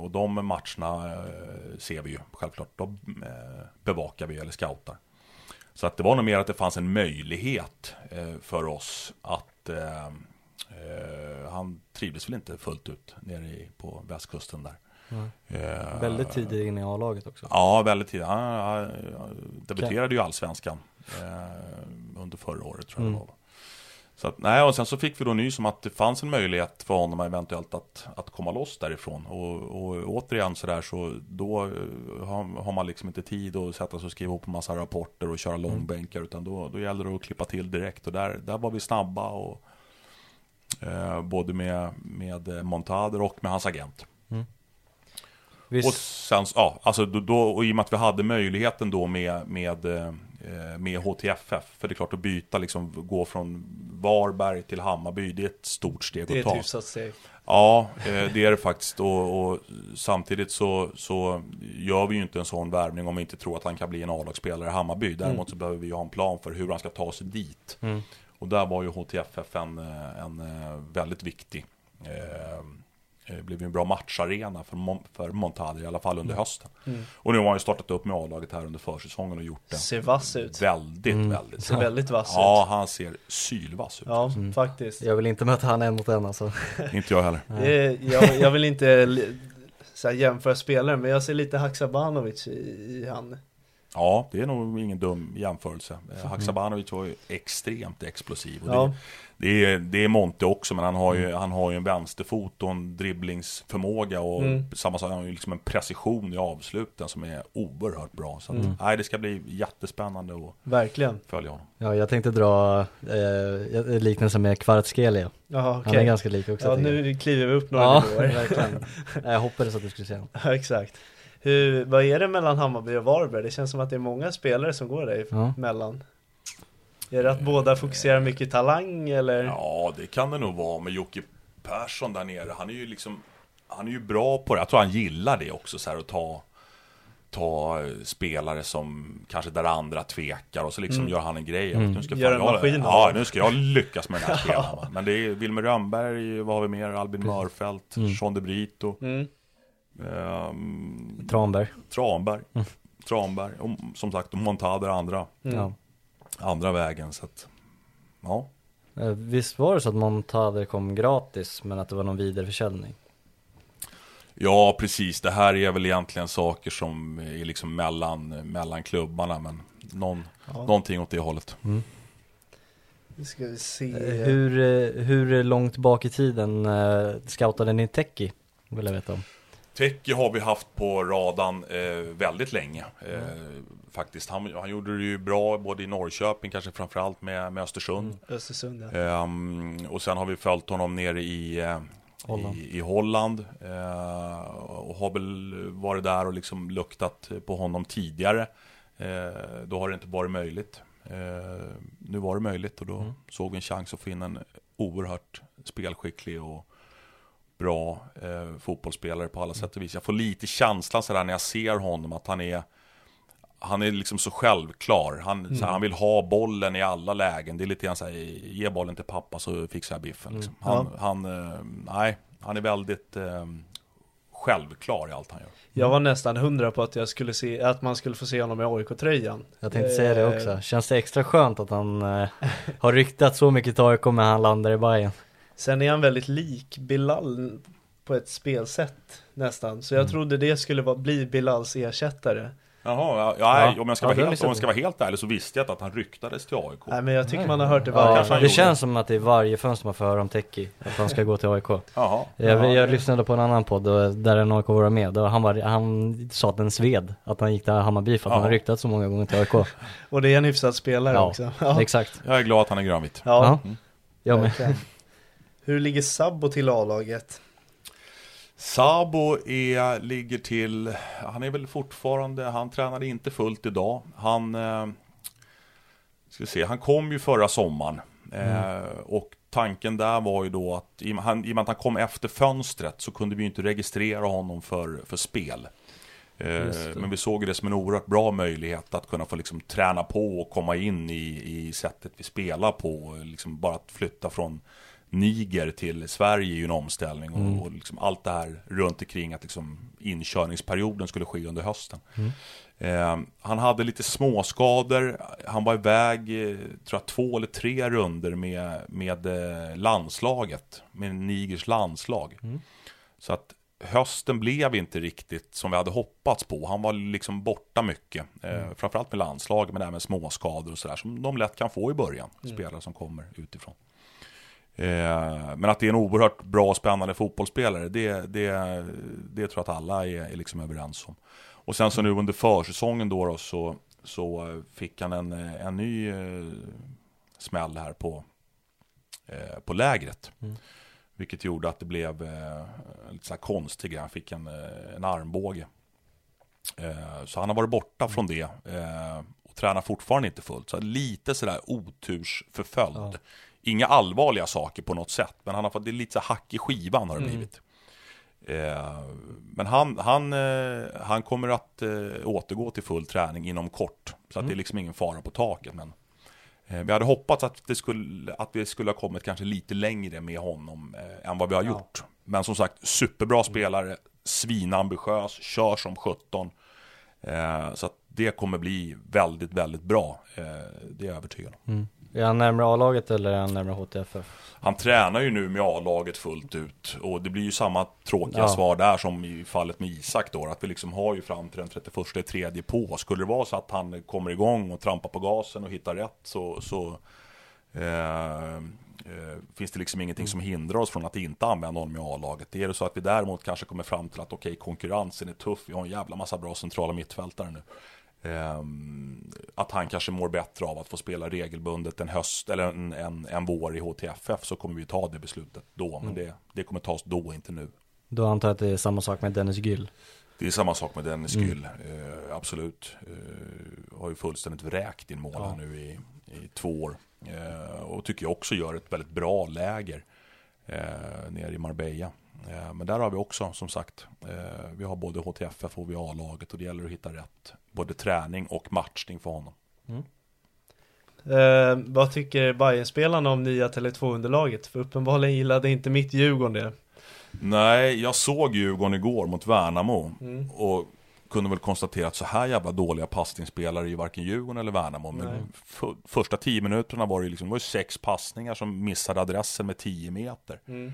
S3: och de matcherna ser vi ju självklart. De bevakar vi eller scoutar. Så att det var nog mer att det fanns en möjlighet eh, för oss att eh, eh, han trivdes väl inte fullt ut nere i, på västkusten där. Eh,
S2: Väldigt tidigt in i A-laget också.
S3: Ja, väldigt tidigt. Han, han, han debuterade ju i Allsvenskan eh, under förra året tror jag
S2: Mm.
S3: det var. Så att, nej, och sen så fick vi då nys om att det fanns en möjlighet för honom eventuellt att, att komma loss därifrån. Och, och återigen så där så då eh, har, har man liksom inte tid att sätta sig och skriva ihop en massa rapporter och köra långbänkar. Utan då, då gäller det att klippa till direkt. Och där, där var vi snabba. Och, eh, både med, med Montader och med hans agent. Och
S2: Visst,
S3: sen, ja, alltså då, då, och i och med att vi hade möjligheten då med, med, eh, med HTFF, för det är klart att byta, liksom gå från Varberg till Hammarby, det är ett stort steg
S1: Det är
S3: att
S1: ett
S3: ta.
S1: hyfsat steg.
S3: Ja, eh, det är det faktiskt. Och, och samtidigt så, så gör vi ju inte en sån värvning om vi inte tror att han kan bli en A-lagsspelare i Hammarby. Däremot så behöver vi ju ha en plan för hur han ska ta sig dit. Och där var ju HTFF en, eh, en eh, väldigt viktig. Eh, det blev ju en bra matcharena för, Mon- för Montader, i alla fall under hösten. Och nu har han ju startat upp med A-laget här under försäsongen och gjort det
S1: Ser vass ut.
S3: väldigt, väldigt
S1: Ser väldigt vass
S3: Ja,
S1: ut.
S3: han ser sylvass ut.
S1: Ja, faktiskt.
S2: jag vill inte möta han en mot en alltså. [laughs]
S3: Inte jag heller.
S1: Jag, jag vill inte så här, jämföra spelare, men jag ser lite Haksabanovic i, i han.
S3: Ja, det är nog ingen dum jämförelse. Eh, Haksabanovic var ju extremt explosiv. Och
S1: Ja.
S3: det, det, är, det är Monte också, men han har, ju, han har ju en vänsterfot och en dribblingsförmåga. Och
S1: Mm.
S3: samma sak, han har ju liksom en precision i avsluten som är oerhört bra. Så att, nej, det ska bli jättespännande att
S1: Verkligen.
S3: följa honom.
S2: Ja, jag tänkte dra eh, liknelsen med Kvaratskhelia.
S1: Jaha,
S2: Han är ganska lik också.
S1: Ja, nu kliver vi upp några
S2: Ja,
S1: nivåer. [laughs]
S2: verkligen. Jag hoppades att du skulle säga något.
S1: Ja, exakt. Hur, vad är det mellan Hammarby och Varberg? Det känns som att det är många spelare som går där
S2: Ja.
S1: emellan. Är det att båda fokuserar mycket talang eller?
S3: Ja, det kan det nog vara med Jocke Persson där nere. Han är ju liksom Han är ju bra på det. Jag tror han gillar det också så här att ta Ta eh, spelare som kanske där andra tvekar och så liksom gör han en grej. Mm. Nu ska
S1: Gör en
S3: jag,
S1: maskin
S3: Ja, nu ska jag lyckas med den här [laughs] spelaren. Men det är Wilmer Rönnberg, vad har vi mer? Albin Mörfelt, Sean de Brito,
S1: Mm.
S3: Ehm,
S2: Tranberg.
S3: Tranberg. Tranberg, och som sagt Montader andra,
S2: Ja.
S3: andra vägen. Så att, ja.
S2: Eh, Visst var det så att Montader kom gratis men att det var någon vidareförsäljning?
S3: Ja, precis. Det här är väl egentligen saker som är liksom mellan, mellan klubbarna, men någon, någonting åt det hållet.
S1: Nu ska vi se.
S2: Eh, Hur, eh, hur långt bak i tiden scoutade ni Teki? Vill jag veta om.
S3: Teki har vi haft på radarn eh, väldigt länge. Eh, faktiskt. Han, han gjorde det ju bra både i Norrköping, kanske framförallt med, med Östersund.
S1: Östersund ja.
S3: Ehm, och sen har vi följt honom nere i eh,
S2: Holland.
S3: i, i Holland. Eh, och har väl varit där och liksom luktat på honom tidigare. Eh, då har det inte varit möjligt. Eh, nu var det möjligt och då såg vi en chans att få in en oerhört spelskicklig och bra eh, fotbollsspelare på alla sätt och vis. Jag får lite känslan sådär när jag ser honom att han är han är liksom så självklar. Han, så här, han vill ha bollen i alla lägen. Det är lite grann såhär, ge bollen till pappa så fixar jag biffen. Liksom. Han, han, eh, nej, han är väldigt eh, självklar i allt han gör.
S1: Jag var nästan hundra på att jag skulle se, att man skulle få se honom i AIK-tröjan.
S2: Jag tänkte säga det
S1: Eh,
S2: också. Känns det extra skönt att han eh, har ryktat så mycket till AIK men han landar i Bayern?
S1: Sen är han väldigt lik Bilal på ett spelsätt nästan. Så jag trodde det skulle vara, bli Bilals ersättare.
S3: Jaha, ja, ja,
S2: Ja.
S3: om, jag ska
S2: Ja,
S3: vara helt, om jag ska vara helt ärlig så visste jag inte att han ryktades till AIK.
S1: Nej men jag tycker man har hört det
S2: Ja,
S1: varje
S3: han
S2: det känns som att det är varje fönster man får höra om Teki, att han ska gå till AIK.
S3: Jaha.
S2: Jag, jag lyssnade på en annan podd där en AIK var med och han, var, han sa att den sved, att han gick till Hammarby för att han
S3: Ja.
S2: har ryktat så många gånger till AIK.
S1: Och det är en hyfsad spelare
S2: Ja,
S1: också. Ja,
S2: exakt.
S3: Jag är glad att han är grönvit.
S1: ja.
S2: Ja, jag med.
S1: Hur ligger Sabbo till A-laget?
S3: Sabo är, ligger till, han är väl fortfarande, han tränade inte fullt idag. Han, eh, ska se, han kom ju förra sommaren. Eh, och tanken där var ju då att, han- i och med att han kom efter fönstret så kunde vi ju inte registrera honom för, för spel. Eh, men vi såg det som en oerhört bra möjlighet att kunna få liksom träna på och komma in i, i sättet vi spelar på. Liksom bara att flytta från Niger till Sverige är ju en omställning och, och liksom allt det här runt omkring att liksom inkörningsperioden skulle ske under hösten. Eh, han hade lite småskador, han var iväg, eh, tror jag, två eller tre runder med, med eh, landslaget, med Nigers landslag. Så att hösten blev inte riktigt som vi hade hoppats på. Han var liksom borta mycket, eh, framförallt med landslaget, men även småskador och sådär, som de lätt kan få i början, spelare som kommer utifrån. Eh, men att det är en oerhört bra och spännande fotbollsspelare, det, det, det tror jag att alla är, är liksom överens om. Och sen så nu under försäsongen då, då så, så fick han en, en ny eh, smäll här på, eh, på lägret. Vilket gjorde att det blev eh, lite så här konstig grej. Han fick en, en armbåge. Så han har varit borta från det. Och tränar fortfarande inte fullt. Så lite sådär otursförföljd. Inga allvarliga saker på något sätt. Men han har fått, det lite så hack i skivan har det blivit. Eh, men han, han, eh, han kommer att eh, återgå till full träning inom kort. Så att det är liksom ingen fara på taket. Men eh, vi hade hoppats att, det skulle, att vi skulle ha kommit kanske lite längre med honom eh, än vad vi har gjort. Men som sagt, superbra spelare, svinambitiös, kör som 17. Eh, så att det kommer bli väldigt, väldigt bra. Det är jag övertygad om.
S2: Är han närmare A-laget eller är han närmare HTFF?
S3: Han tränar ju nu med A-laget fullt ut och det blir ju samma tråkiga
S2: Ja.
S3: svar där som i fallet med Isak då. Att vi liksom har ju fram till den 31 i tredje på. Skulle det vara så att han kommer igång och trampar på gasen och hittar rätt så, så eh, eh, finns det liksom ingenting som hindrar oss från att inte använda honom i A-laget. Det är det så att vi däremot kanske kommer fram till att okej, konkurrensen är tuff. Vi har en jävla massa bra centrala mittfältare nu. Ehm, att han kanske mår bättre av att få spela regelbundet en höst eller en, en, en vår i HTFF så kommer vi ta det beslutet då. Men det, det kommer tas då, inte nu.
S2: Då antar jag att det är samma sak med Dennis Gyll.
S3: Det är samma sak med Dennis Gyll, eh, absolut. Eh, har ju fullständigt vräkt in mål här nu i, i två år. Eh, och tycker jag också gör ett väldigt bra läger eh, nere i Marbella. Eh, men där har vi också, som sagt, eh, vi har både HTFF och vi har A-laget och det gäller att hitta rätt. Både träning och matchning för honom.
S1: Eh, vad tycker Bayern-spelarna om nya Tele2-underlaget? För uppenbarligen gillade inte mitt Djurgården det.
S3: Nej, jag såg Djurgården igår mot Värnamo och kunde väl konstatera att så här jävla dåliga passningsspelare ju varken Djurgården eller Värnamo. Men för, första tio minuterna var det, liksom, det var ju sex passningar som missade adressen med 10 meter. Eh,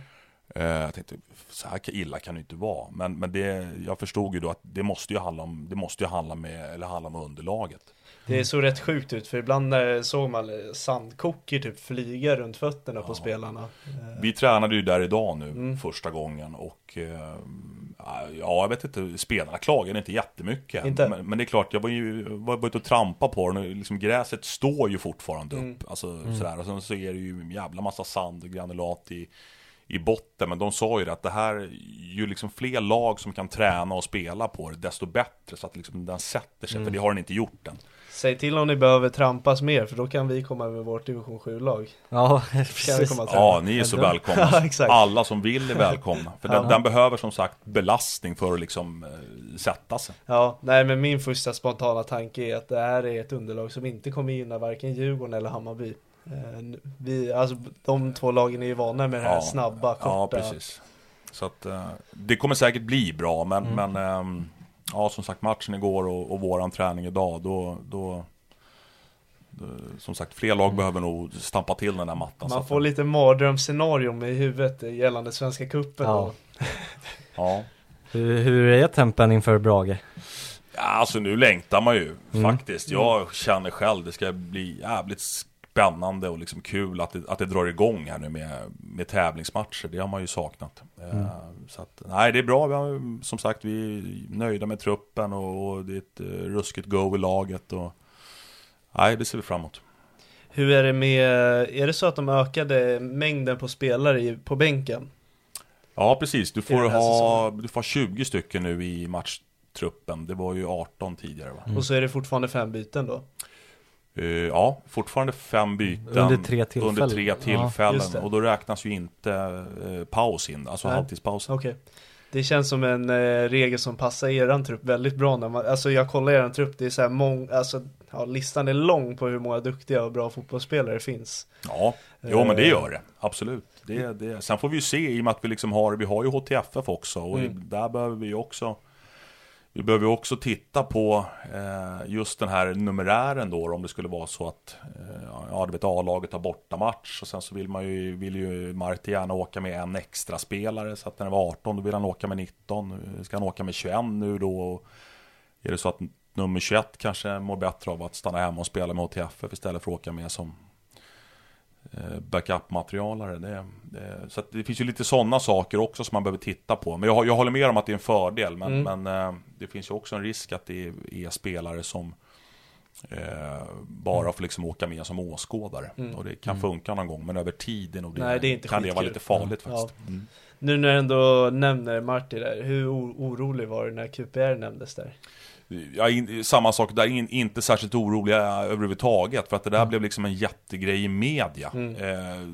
S3: jag tänkte, så här illa kan det inte vara. Men, men det, jag förstod ju då att det måste ju handla om, det måste ju handla med, eller handla om underlaget.
S1: Det såg rätt sjukt ut för ibland när såg man sandkockor typ flyga runt fötterna på spelarna. Eh,
S3: Vi tränade ju där idag nu första gången och eh, ja, jag vet inte, spelarna klagade inte jättemycket.
S1: Inte?
S3: Men, men det är klart, jag var ju var ute och trampa på den och liksom gräset står ju fortfarande upp. Alltså sådär, och sen så är det ju en jävla massa sand och granulat i, i botten. Men de sa ju att det här, ju liksom fler lag som kan träna och spela på det, desto bättre. Så att liksom den sätter sig, för det har den inte gjort än.
S1: Säg till om ni behöver trampas mer för då kan vi komma med vårt division 7-lag.
S2: Ja,
S1: Kan vi [laughs]
S2: precis.
S3: Ja, ni är så välkomna. [laughs]
S1: Ja, exakt.
S3: Alla som vill är välkomna. För [laughs] den, den behöver som sagt belastning för att liksom eh, sätta sig.
S1: Ja, nej men min första spontana tanke är att det här är ett underlag som inte kommer gynna varken Djurgården eller Hammarby. Eh, Vi, alltså de två lagen är ju vana med det här
S3: Ja,
S1: snabba, korta.
S3: Ja, precis. Så att eh, det kommer säkert bli bra, men, men ehm, ja, som sagt matchen igår och, och våran träning idag, då, då, som sagt, fler lag behöver nog stampa till den där mattan.
S1: Man
S3: att-
S1: får lite mardrömsscenario i huvudet gällande Svenska Cupen
S2: Ja.
S3: Ja. [laughs]
S2: Hur, hur är tempen inför Brage?
S3: Ja, alltså nu längtar man ju faktiskt. Jag känner själv det ska bli jävligt spännande och liksom kul att det, att det drar igång här nu med, med tävlingsmatcher. Det har man ju saknat. Eh, Så att, nej, det är bra. Vi har, som sagt, vi är nöjda med truppen och, och det är ett eh, ruskigt go i laget. Och, nej, det ser vi fram emot.
S1: Hur är det med, är det så att de ökade mängden på spelare i, på bänken?
S3: Ja, precis. Du får ha du får ha 20 stycken nu i matchtruppen. Det var ju 18 tidigare va?
S1: Och så är det fortfarande fem byten då?
S3: Eh, ja, fortfarande fem byten
S2: Under tre tillfällen.
S3: under tre
S2: Ja,
S3: tillfällen.
S1: det.
S3: och då räknas ju inte eh, paus in, alltså
S1: Nej.
S3: halvtidspausen.
S1: Okej. Det känns som en eh, regel som passar eran trupp väldigt bra när man, alltså jag kollar eran trupp, det är så här mång, alltså ja, listan är lång på hur många duktiga och bra fotbollsspelare det finns.
S3: Ja, jo men det gör det. Absolut. Det, det. Sen får vi ju se i och med att vi liksom har, vi har ju HTFF också och
S1: Mm.
S3: där behöver vi ju också vi behöver ju också titta på eh, just den här numerären då, om det skulle vara så att eh, ja, du vet A-laget har bortamatch och sen så vill man ju, vill ju Marti gärna åka med en extra spelare så att när det var 18 då vill han åka med 19, eh, ska han åka med 21 nu då? Och är det så att nummer 21 kanske mår bättre av att stanna hemma och spela med HTFF istället för att åka med som backup-materialare. Det, det, så det finns ju lite sådana saker också som man behöver titta på. Men jag, jag håller med om att det är en fördel. Men, mm. men eh, det finns ju också en risk att det är, är spelare som eh, bara får liksom åka med som åskådare. Mm. Och det kan mm. funka någon gång. Men över tiden och det,
S1: Nej, det
S3: kan det vara lite farligt
S1: ja.
S3: faktiskt.
S1: Ja. Mm. Nu när du ändå nämner Martin där, hur orolig var du när QPR nämndes där?
S3: Ja, in, samma sak där, in, inte särskilt oroliga överhuvudtaget. För att det där mm. blev liksom en jättegrej i media. Mm. Eh,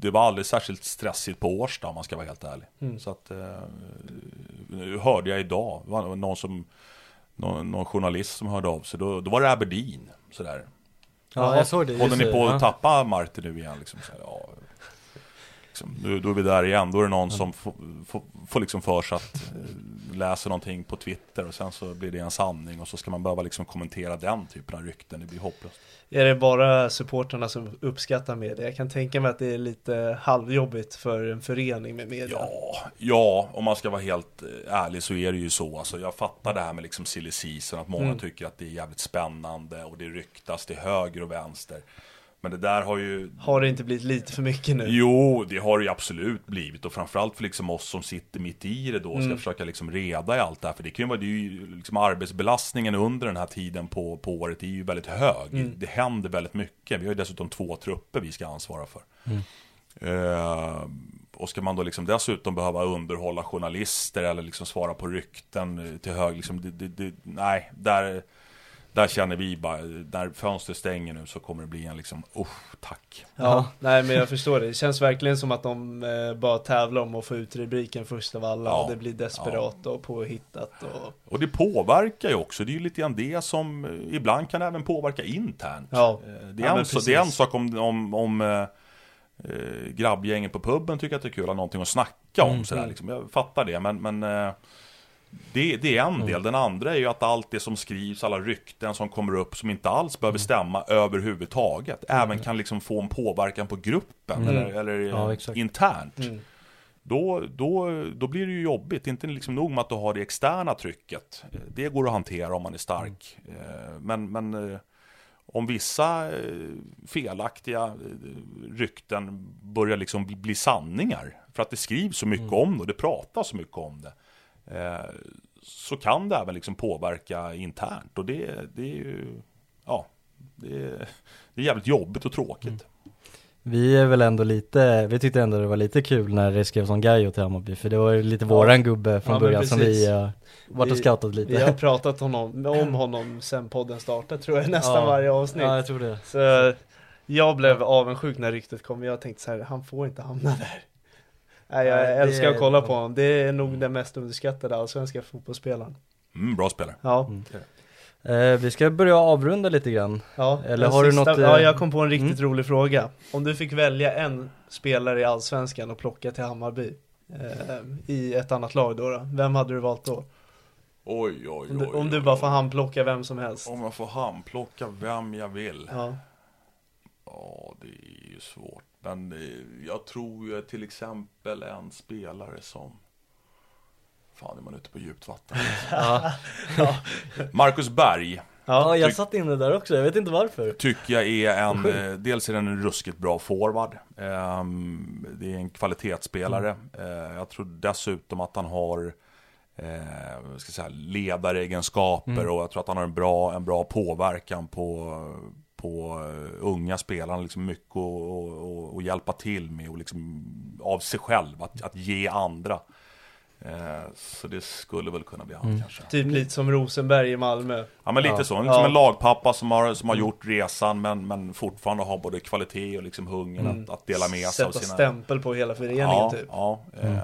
S3: det var aldrig särskilt stressigt på Årsta om man ska vara helt ärlig. Mm. Så att, eh, hörde jag idag, det var någon, som, någon, någon, journalist som hörde av sig, då, då var det Aberdeen. Sådär.
S2: Ja, jag såg det.
S3: Håller ni på att tappa Martin nu igen? Liksom, så, ja, Liksom. Då, då, är vi där igen, då är det någon som får liksom för sig att eh, läsa någonting på Twitter och sen så blir det en sanning och så ska man behöva liksom kommentera den typen av rykten, det blir hopplöst.
S1: Är det bara supporterna som uppskattar media? Jag kan tänka mig att det är lite halvjobbigt för en förening med media.
S3: Ja, ja om man ska vara helt eh, ärlig så är det ju så. Alltså, jag fattar det här med liksom silly season, att många mm. tycker att det är jävligt spännande och det ryktas till höger och vänster. Men det där har ju...
S1: Har det inte blivit lite för mycket nu?
S3: Jo, det har det ju absolut blivit. Och framförallt för liksom oss som sitter mitt i det då, ska mm. försöka liksom reda i allt det här. För det kan ju vara, det är ju liksom arbetsbelastningen under den här tiden på, på året är ju väldigt hög. Mm. Det händer väldigt mycket. Vi har ju dessutom två trupper vi ska ansvara för. Mm. Uh, och ska man då liksom dessutom behöva underhålla journalister eller liksom svara på rykten till hög, liksom, det, det, det, nej, där där känner vi bara, när fönstret stänger nu så kommer det bli en liksom, oh, tack.
S1: Ja, nej men jag förstår det. Det känns verkligen som att de eh, bara tävlar om att få ut rubriken först av alla. Ja, och det blir desperat ja. och påhittat. Och...
S3: och det påverkar ju också, det är ju lite grann det som eh, ibland kan även påverka internt.
S1: Ja.
S3: Eh, det, är ja, en, så, det är en sak om, om, om eh, eh, grabbgängen på puben tycker att det är kul att ha någonting att snacka om. Mm, sådär, mm. liksom. Jag fattar det, men, men eh, det, det, är en del. Mm. Den andra är ju att allt det som skrivs, alla rykten som kommer upp som inte alls behöver mm. stämma mm. överhuvudtaget. Även kan liksom få en påverkan på gruppen mm. eller, eller ja, internt. Mm. Då, då, då blir det ju jobbigt. Inte liksom nog med att du har det externa trycket. Det går att hantera om man är stark. Mm. Men, men eh, om vissa eh, felaktiga eh, rykten börjar liksom bli sanningar. För att det skrivs så mycket om det och det pratas så mycket om det Eh, så kan det även liksom påverka internt och det, det är ju, ja, det är, det är jävligt jobbigt och tråkigt. Mm.
S2: Vi är väl ändå lite, vi tyckte ändå det var lite kul när det skrevs om Gaio till Hammarby för det var ju lite våran gubbe från ja, början som vi uh, varit och scoutat lite.
S1: Vi har pratat honom, om honom sen podden startade tror jag nästan ja. varje avsnitt.
S2: Ja, jag tror det.
S1: Så jag blev avundsjuk när ryktet kom, jag tänkte så här, han får inte hamna där. Nej, jag älskar att kolla på honom. Det är nog den mest underskattade allsvenska fotbollsspelaren.
S3: Mm, bra spelare.
S1: Ja. Mm.
S2: Eh, vi ska börja avrunda lite grann.
S1: Ja, Eller har sista, du något? Eh... Ja, jag kom på en riktigt mm. rolig fråga. Om du fick välja en spelare i allsvenskan och plocka till Hammarby eh, i ett annat lag då, då, vem hade du valt då?
S3: Oj, oj, oj.
S1: Om du, om
S3: du
S1: bara får handplocka vem som helst.
S3: Om jag får handplocka vem jag vill.
S1: Ja.
S3: Ja, det är ju svårt. Men eh, jag tror ju till exempel en spelare som Fan är man ute på djupt vatten. [laughs] ja. Marcus Berg.
S1: Ja, jag satt inne där också, jag vet inte varför.
S3: Tycker jag är en, eh, dels är den en ruskigt bra forward. Um, det är en kvalitetsspelare. Uh, jag tror dessutom att han har eh, ska säga, ledaregenskaper mm. och jag tror att han har en bra, en bra påverkan på, på eh, unga spelarna liksom mycket att hjälpa till med och liksom av sig själv, att, att ge andra. Eh, så det skulle väl kunna bli han mm. kanske.
S1: Typ lite som Rosenberg i Malmö.
S3: Ja men lite ja. så, liksom ja. en lagpappa som har, som har gjort resan men, men fortfarande har både kvalitet och liksom hungern mm. att, att, dela med sig
S1: av sina... Sätta stämpel på hela föreningen
S3: ja,
S1: typ.
S3: Ja, mm. eh,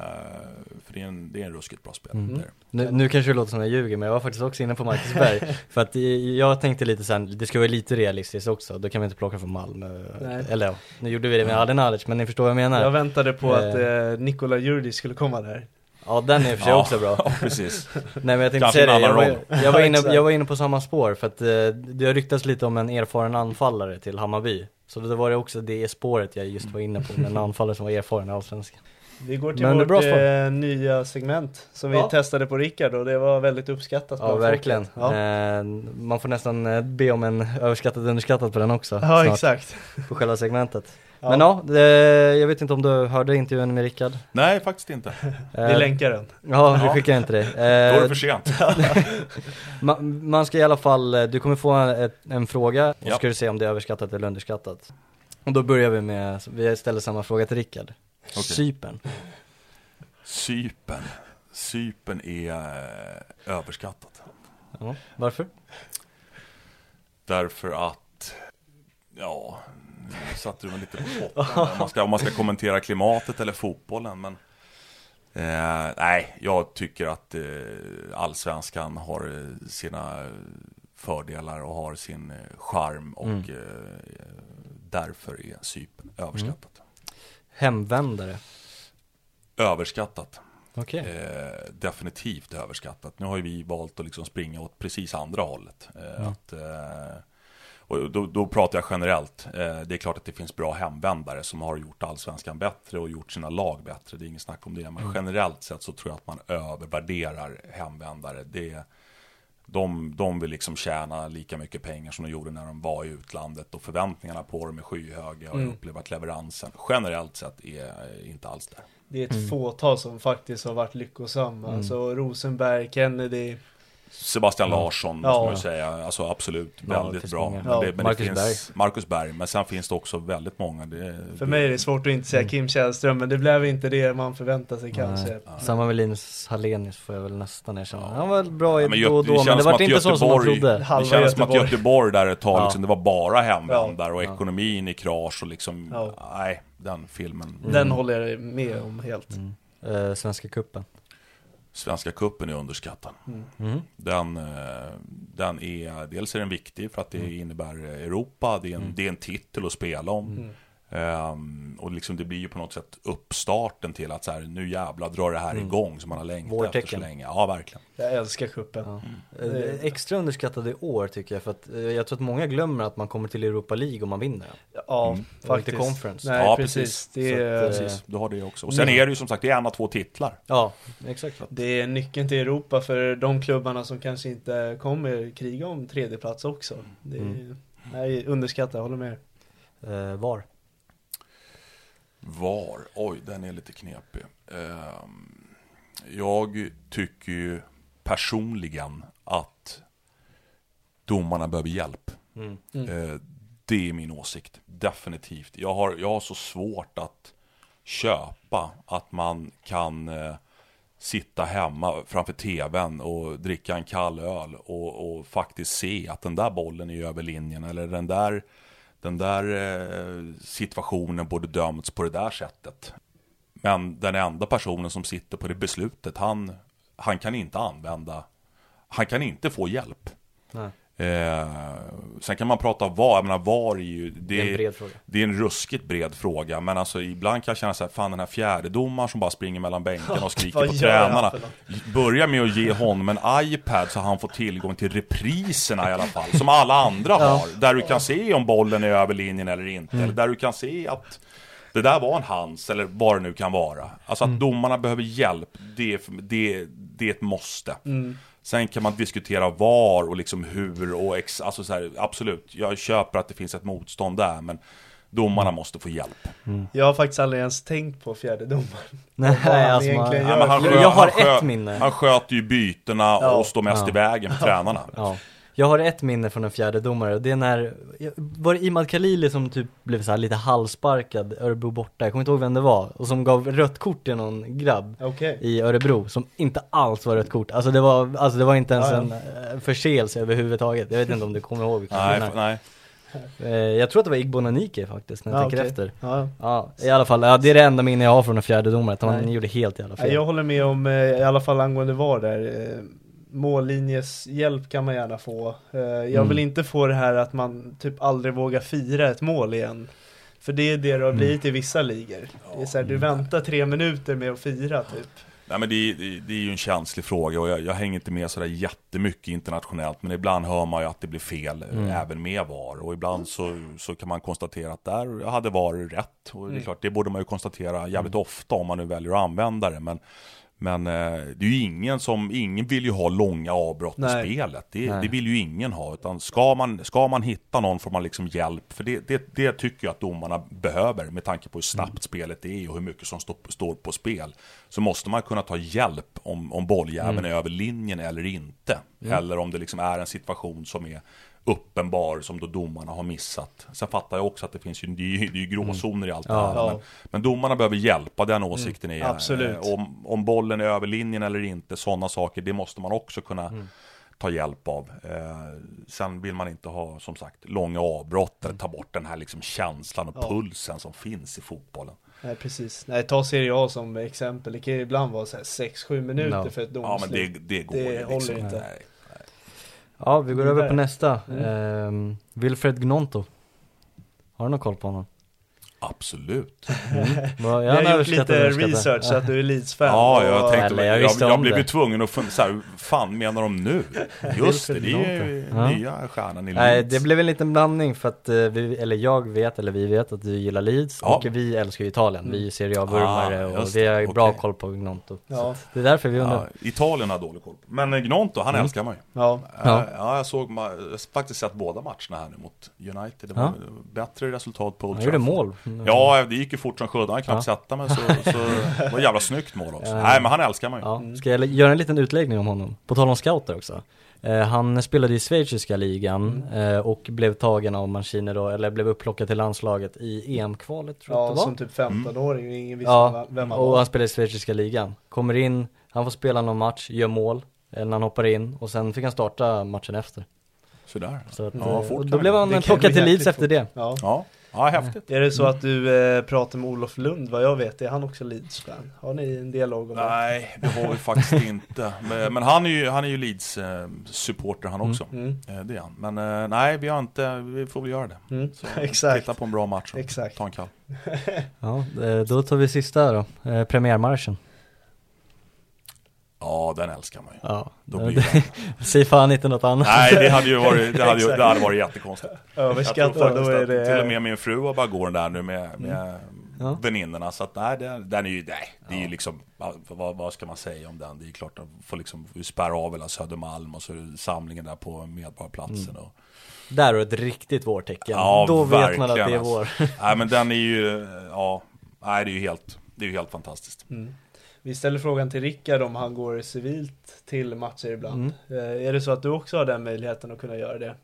S3: för det är, en, det är en ruskigt bra spelare. Mm.
S2: Nu, nu kanske det låter som jag ljuger men jag var faktiskt också inne på Marcus Berg. [laughs] för att jag tänkte lite sen, det ska vara lite realistiskt också, då kan vi inte plocka från Malmö. Nej. Eller ja, nu gjorde vi det med Adin Alic men ni förstår vad jag menar.
S1: Jag väntade på eh. att eh, Nikola Jurdi skulle komma där.
S2: Ja den är i och för sig
S3: Ja,
S2: också bra. [laughs]
S3: Ja, precis.
S2: Nej men jag tänkte säga det, jag var, jag, var inne, jag var inne på samma spår för att eh, det har ryktats lite om en erfaren anfallare till Hammarby. Så då var det också det spåret jag just var inne på, en [laughs] anfallare som var erfaren i Allsvenskan.
S1: Vi går till
S2: Men det
S1: vårt eh, nya segment som vi
S2: Ja.
S1: testade på Rickard och det var väldigt uppskattat
S2: Ja verkligen.
S1: Ja,
S2: Eh, man får nästan eh, be om en överskattat underskattat på den också.
S1: ja
S2: snart,
S1: exakt.
S2: På själva segmentet.
S1: Ja.
S2: Men ja, det, jag vet inte om du hörde intervjun med Rickard?
S3: Nej, faktiskt inte.
S1: Vi
S2: Eh,
S1: länkar den.
S2: Ja, vi
S3: Ja.
S2: skickar inte det.
S3: Då är det
S2: Eh,
S3: för sent. [laughs]
S2: man, man ska i alla fall, eh, du kommer få en, en fråga och
S3: Ja.
S2: ska du se om det är överskattat eller underskattat. Och då börjar vi med, vi ställer samma fråga till Rickard.
S3: Okej.
S2: Cypern.
S3: Cypern. Cypern är överskattat.
S2: Ja, varför?
S3: Därför att, ja, satte du mig lite på pottan. Om man ska, om man ska kommentera klimatet eller fotbollen. Men eh, nej, jag tycker att eh, allsvenskan har eh, sina fördelar och har sin eh, charm. Och
S2: Mm.
S3: eh, därför är Cypern överskattat.
S2: Hemvändare.
S3: Överskattat.
S2: Okej.
S3: Eh, definitivt överskattat. Nu har ju vi valt att liksom springa åt precis andra hållet. Eh,
S2: Mm.
S3: att, eh, och då, då pratar jag generellt. Eh, det är klart att det finns bra hemvändare som har gjort allsvenskan bättre och gjort sina lag bättre. Det är inget snack om det. Men
S2: Mm.
S3: generellt sett så tror jag att man övervärderar hemvändare. Det, de, de vill liksom tjäna lika mycket pengar som de gjorde när de var i utlandet och förväntningarna på dem är skyhöga och jag
S1: Mm.
S3: upplever att leveransen generellt sett är inte alls där.
S1: Det är ett
S2: Mm.
S1: fåtal som faktiskt har varit lyckosamma. Alltså Rosenberg, Kennedy.
S3: Sebastian. Larsson,
S1: Ja.
S3: måste man ju säga. Alltså absolut,
S2: Ja, det
S3: väldigt bra.
S1: Ja.
S3: det, men
S2: Marcus
S3: det finns Marcus Berg. Men sen finns det också väldigt många. Det,
S1: För mig är det svårt att inte säga Kim Källström, men det blev inte det man förväntar sig kanske.
S2: Nej. Samma med Linus Hallenius får jag väl nästan erkänna.
S3: Ja.
S2: Han var bra i
S3: Ja, men
S2: då och då,
S3: det
S2: men det
S3: som
S2: var
S3: att
S2: inte så som man
S3: Göteborg-
S2: trodde.
S3: Det känns som att
S1: Göteborg.
S3: Göteborg där ett tag,
S2: Ja.
S3: liksom, det var bara hemvändare och ekonomin i krasch och liksom,
S1: Ja.
S3: nej, den filmen.
S1: Den håller jag med om helt.
S2: Mm. Eh, Svenska cupen.
S3: Svenska kuppen är underskattad.
S2: Mm.
S3: Den, eh, den är, dels är den viktig för att det innebär Europa, det är en, det är en titel att spela om.
S1: Mm.
S3: Ehm, och liksom det blir ju på något sätt uppstarten till att så här, nu jävlar drar det här igång som man har längtat efter så
S2: Vårtecken.
S3: länge. Ja, verkligen.
S1: Jag älskar kuppen.
S2: Ja.
S1: Mm.
S2: Eh, Extra underskattade i år tycker jag för att eh, jag tror att många glömmer att man kommer till Europa League om man vinner.
S1: Ja,
S3: Mm.
S1: faktiskt.
S2: Inte conference.
S1: Nej,
S3: Ja,
S1: precis.
S3: precis.
S1: Är,
S2: att, eh,
S3: Precis, du har det också. Och sen
S1: Nej.
S3: är det ju som sagt, det är en av två titlar.
S2: Ja, exakt.
S1: det är nyckeln till Europa för de klubbarna som kanske inte kommer kriga om tredje plats också. Det är,
S2: Mm.
S1: nej, underskattar, jag håller med.
S2: Eh, var?
S3: Var? Oj, den är lite knepig. Ehm, jag tycker ju personligen att domarna behöver hjälp.
S2: Mm.
S3: Eh, det är min åsikt, definitivt. Jag har, jag har så svårt att köpa att man kan eh, sitta hemma framför tvn och dricka en kall öl och, och faktiskt se att den där bollen är över linjen eller den där, den där eh, situationen borde dömts på det där sättet. Men den enda personen som sitter på det beslutet, han, han kan inte använda, han kan inte få hjälp.
S2: Nej.
S3: Eh, sen kan man prata VAR, jag menar VAR är ju
S2: Det är en bred fråga.
S3: det är en ruskigt bred fråga, men alltså ibland kan jag känna så här, fan den här fjärdedomaren som bara springer mellan bänkarna och [laughs] skriker på tränarna. Börja med att ge honom en iPad så han får tillgång till repriserna i alla fall, som alla andra [laughs] har. Där du kan se om bollen är över linjen eller inte,
S1: Mm.
S3: eller där du kan se att det där var en hands, eller vad det nu kan vara. Alltså att
S1: Mm.
S3: domarna behöver hjälp, det är, det, det är ett måste.
S1: Mm.
S3: Sen kan man diskutera var och liksom hur och ex, alltså så här, absolut, jag köper att det finns ett motstånd där, men domarna måste få hjälp.
S1: Jag har faktiskt aldrig ens tänkt på fjärde domaren. [laughs]
S2: Nej,
S1: han
S2: alltså man,
S1: egentligen
S3: Ja,
S1: gör.
S3: men han
S2: Jag-
S3: skö-
S2: jag har ett minne.
S3: Han sköter ju bytena
S1: Ja.
S3: och står mest
S2: Ja.
S3: i vägen för tränarna.
S2: ja. Jag har ett minne från en fjärde domare och det är när, var det Imad Khalili som typ blev så här lite halvsparkad, Örebro borta, jag kommer inte ihåg vem det var, och som gav rött kort till någon grabb
S1: Okej.
S2: i Örebro som inte alls var rött kort. Alltså det var, alltså det var inte ens
S1: Ja, ja.
S2: en eh, förseelse överhuvudtaget. Jag vet inte om du kommer ihåg vilken
S3: Nej, nej.
S2: Eh, Jag tror att det var Igbo Nanike faktiskt, när jag
S1: Ja,
S2: tänker
S1: okej.
S2: efter.
S1: Ja.
S2: Ja, i alla fall, ja, det är det enda minne jag har från en fjärde domare, att han gjorde helt jävla fel.
S1: Jag håller med om, eh, i alla fall angående VAR där. Mållinjes hjälp kan man gärna få. Eh, Jag
S2: Mm.
S1: vill inte få det här att man typ aldrig vågar fira ett mål igen. För det är det det har
S2: Mm.
S1: blivit i vissa ligor. Det är så här, du väntar tre minuter med att fira typ.
S3: Nej men det, det, det är ju en känslig fråga och jag, jag hänger inte med sådär jättemycket internationellt Men ibland hör man ju att det blir fel
S2: Mm.
S3: även med VAR Och ibland så, så kan man konstatera att där hade VAR rätt Och det är klart, det borde man ju konstatera jävligt ofta om man nu väljer att använda det Men, men eh, det är ju ingen som, ingen vill ju ha långa avbrott i
S1: Nej.
S3: spelet det, det vill ju ingen ha Utan ska man, ska man hitta någon får man liksom hjälp För det, det, det tycker jag att domarna behöver Med tanke på hur snabbt
S2: Mm.
S3: spelet är och hur mycket som stå, står på spel Så måste man kunna ta hjälp om, om bolljäveln
S2: Mm.
S3: är över linjen eller inte Eller om det liksom är en situation som är uppenbar som då domarna har missat. Sen fattar jag också att det finns ju, det är det är ju gråzoner i allt det här.
S1: Ja.
S3: Men, men domarna behöver hjälpa, den åsikten är
S1: absolut.
S3: eh, om, om bollen är över linjen eller inte, sådana saker, det måste man också kunna ta hjälp av. Eh, sen vill man inte ha, som sagt, långa avbrott eller ta bort den här liksom känslan och
S1: Ja.
S3: pulsen som finns i fotbollen.
S1: Nej precis. Nej, ta Serie A som exempel. Det kan ju ibland vara så här 6-7 minuter
S2: Ja.
S1: för ett
S3: Ja men det,
S1: domslut.
S3: det går
S1: Det
S3: ju liksom
S1: håller inte.
S3: Nej.
S2: Ja, vi går över på nästa.
S1: Mm.
S2: Ehm, Wilfred Gnonto. Har du någon koll på honom?
S3: Absolut. [laughs]
S1: Vi
S2: är han
S1: har gjort lite research så att du är Leeds-fan.
S3: Ja, jag
S1: Och-
S3: tänkte,
S2: Eller, jag
S3: jag, jag, blev ju tvungen att fundera, så här, fan menar de nu? [laughs] Just det, det är ju
S2: Ja.
S3: nya stjärnan i
S2: Nej,
S3: Leeds.
S2: det blev en liten blandning för att eh, vi, eller jag vet, eller vi vet att du gillar Leeds
S3: Ja.
S2: och vi älskar ju Italien. Vi är Serie A-vurmare
S3: Ah,
S2: och vi har
S3: det,
S2: bra koll på Gnonto.
S1: Ja.
S2: Det är därför vi undrar.
S3: Ja, Italien har dålig koll. Men eh, Gnonto, han älskar man ju.
S1: Ja.
S2: Ja.
S3: Ja. ja, jag såg, jag har faktiskt sett båda matcherna här nu mot United. Det var
S2: Ja.
S3: bättre resultat på Old
S2: Han gjorde
S3: Trafford.
S2: mål.
S3: Ja, det gick ju fort som sjutton. Han knappt
S2: Ja.
S3: sätta men så, så [laughs] det var jävla snyggt mål också.
S2: Ja.
S3: Nej, men han älskar man ju.
S2: Ja, ska jag göra en liten utläggning om honom? På tal om scouter också. Eh, han spelade i schweiziska ligan
S1: Mm.
S2: eh, och blev tagen av Mancini då, eller blev upplockad till landslaget i EM-kvalet tror jag
S1: Ja,
S2: det var.
S1: som typ 15-åring och ingen visste
S2: Ja,
S1: vem han
S2: och
S1: var.
S2: han spelar i schweiziska ligan. Kommer in, han får spela någon match, gör mål, eller när han hoppar in och sen fick han starta matchen efter.
S3: Sådär.
S2: Så att,
S3: Ja,
S2: eh,
S3: fort
S2: och då blev han plockad till Leeds efter det.
S1: Ja.
S3: Ja, ja häftigt.
S1: Är det så att du eh, pratar med Olof Lund vad jag vet? Är han också Leeds-fan? Har ni en dialog om det?
S3: Nej, det har vi faktiskt inte. Men, men han är ju, han är ju Leeds eh, supporter han också.
S1: Mm.
S3: Eh, det är han. Men eh, nej, vi har inte, vi får väl göra det.
S1: Mm.
S3: Så, [laughs]
S1: Exakt.
S3: Titta på en bra match och
S1: Exakt.
S3: ta en kall. [laughs]
S2: Ja, eh, då tar vi sista då, eh, premiärmarschen.
S3: Ja, den älskar man ju.
S2: Ja,
S3: Då
S2: det-
S3: blir det. [laughs]
S2: Säg fan inte något annat.
S3: Nej, det hade ju varit, det hade, ju, det hade varit jättekonstigt. Faktiskt
S1: då är det...
S3: till och med min fru har bara går den där nu med, med
S2: Ja.
S3: väninnorna. Så att nej, den, den är ju, nej, det är ju liksom, vad, vad ska man säga om den? Det är ju klart att får liksom spärra av hela Södermalm och så det samlingen där på Medborgarplatsen. Och,
S2: Där är ett riktigt vårtecken.
S3: Ja,
S2: Då vet man att det är
S3: verkligen,
S2: vår.
S3: alltså. nej, men den är ju, ja, nej, det är ju helt, det är ju helt fantastiskt.
S1: Mm. Vi ställer frågan till Rickard om han går civilt till matcher ibland.
S3: Mm.
S1: Eh, är det så att du också har den möjligheten att kunna göra det?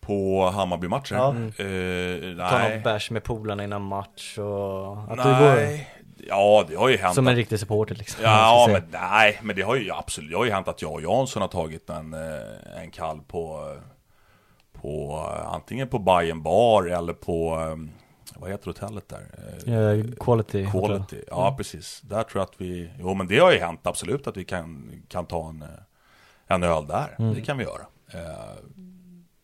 S3: På Hammarby-matcher?
S1: Ja.
S3: Eh,
S2: Ta någon
S3: nej.
S2: bärs med polarna innan match och att du går
S3: nej. Ja, det har ju hänt.
S2: som en riktig supporter liksom.
S3: Ja, [laughs] men nej, men det har ju absolut, det har ju hänt att jag och Jansson har tagit en, eh, en kall på, på antingen på Bayern bar eller på, vad heter hotellet där? Eh.
S2: Eh, quality.
S3: Quality, ja precis. Där tror jag att vi, jo men det har ju hänt absolut att vi kan, kan ta en, eh, en öl där.
S2: Mm.
S3: Det kan vi göra. Eh,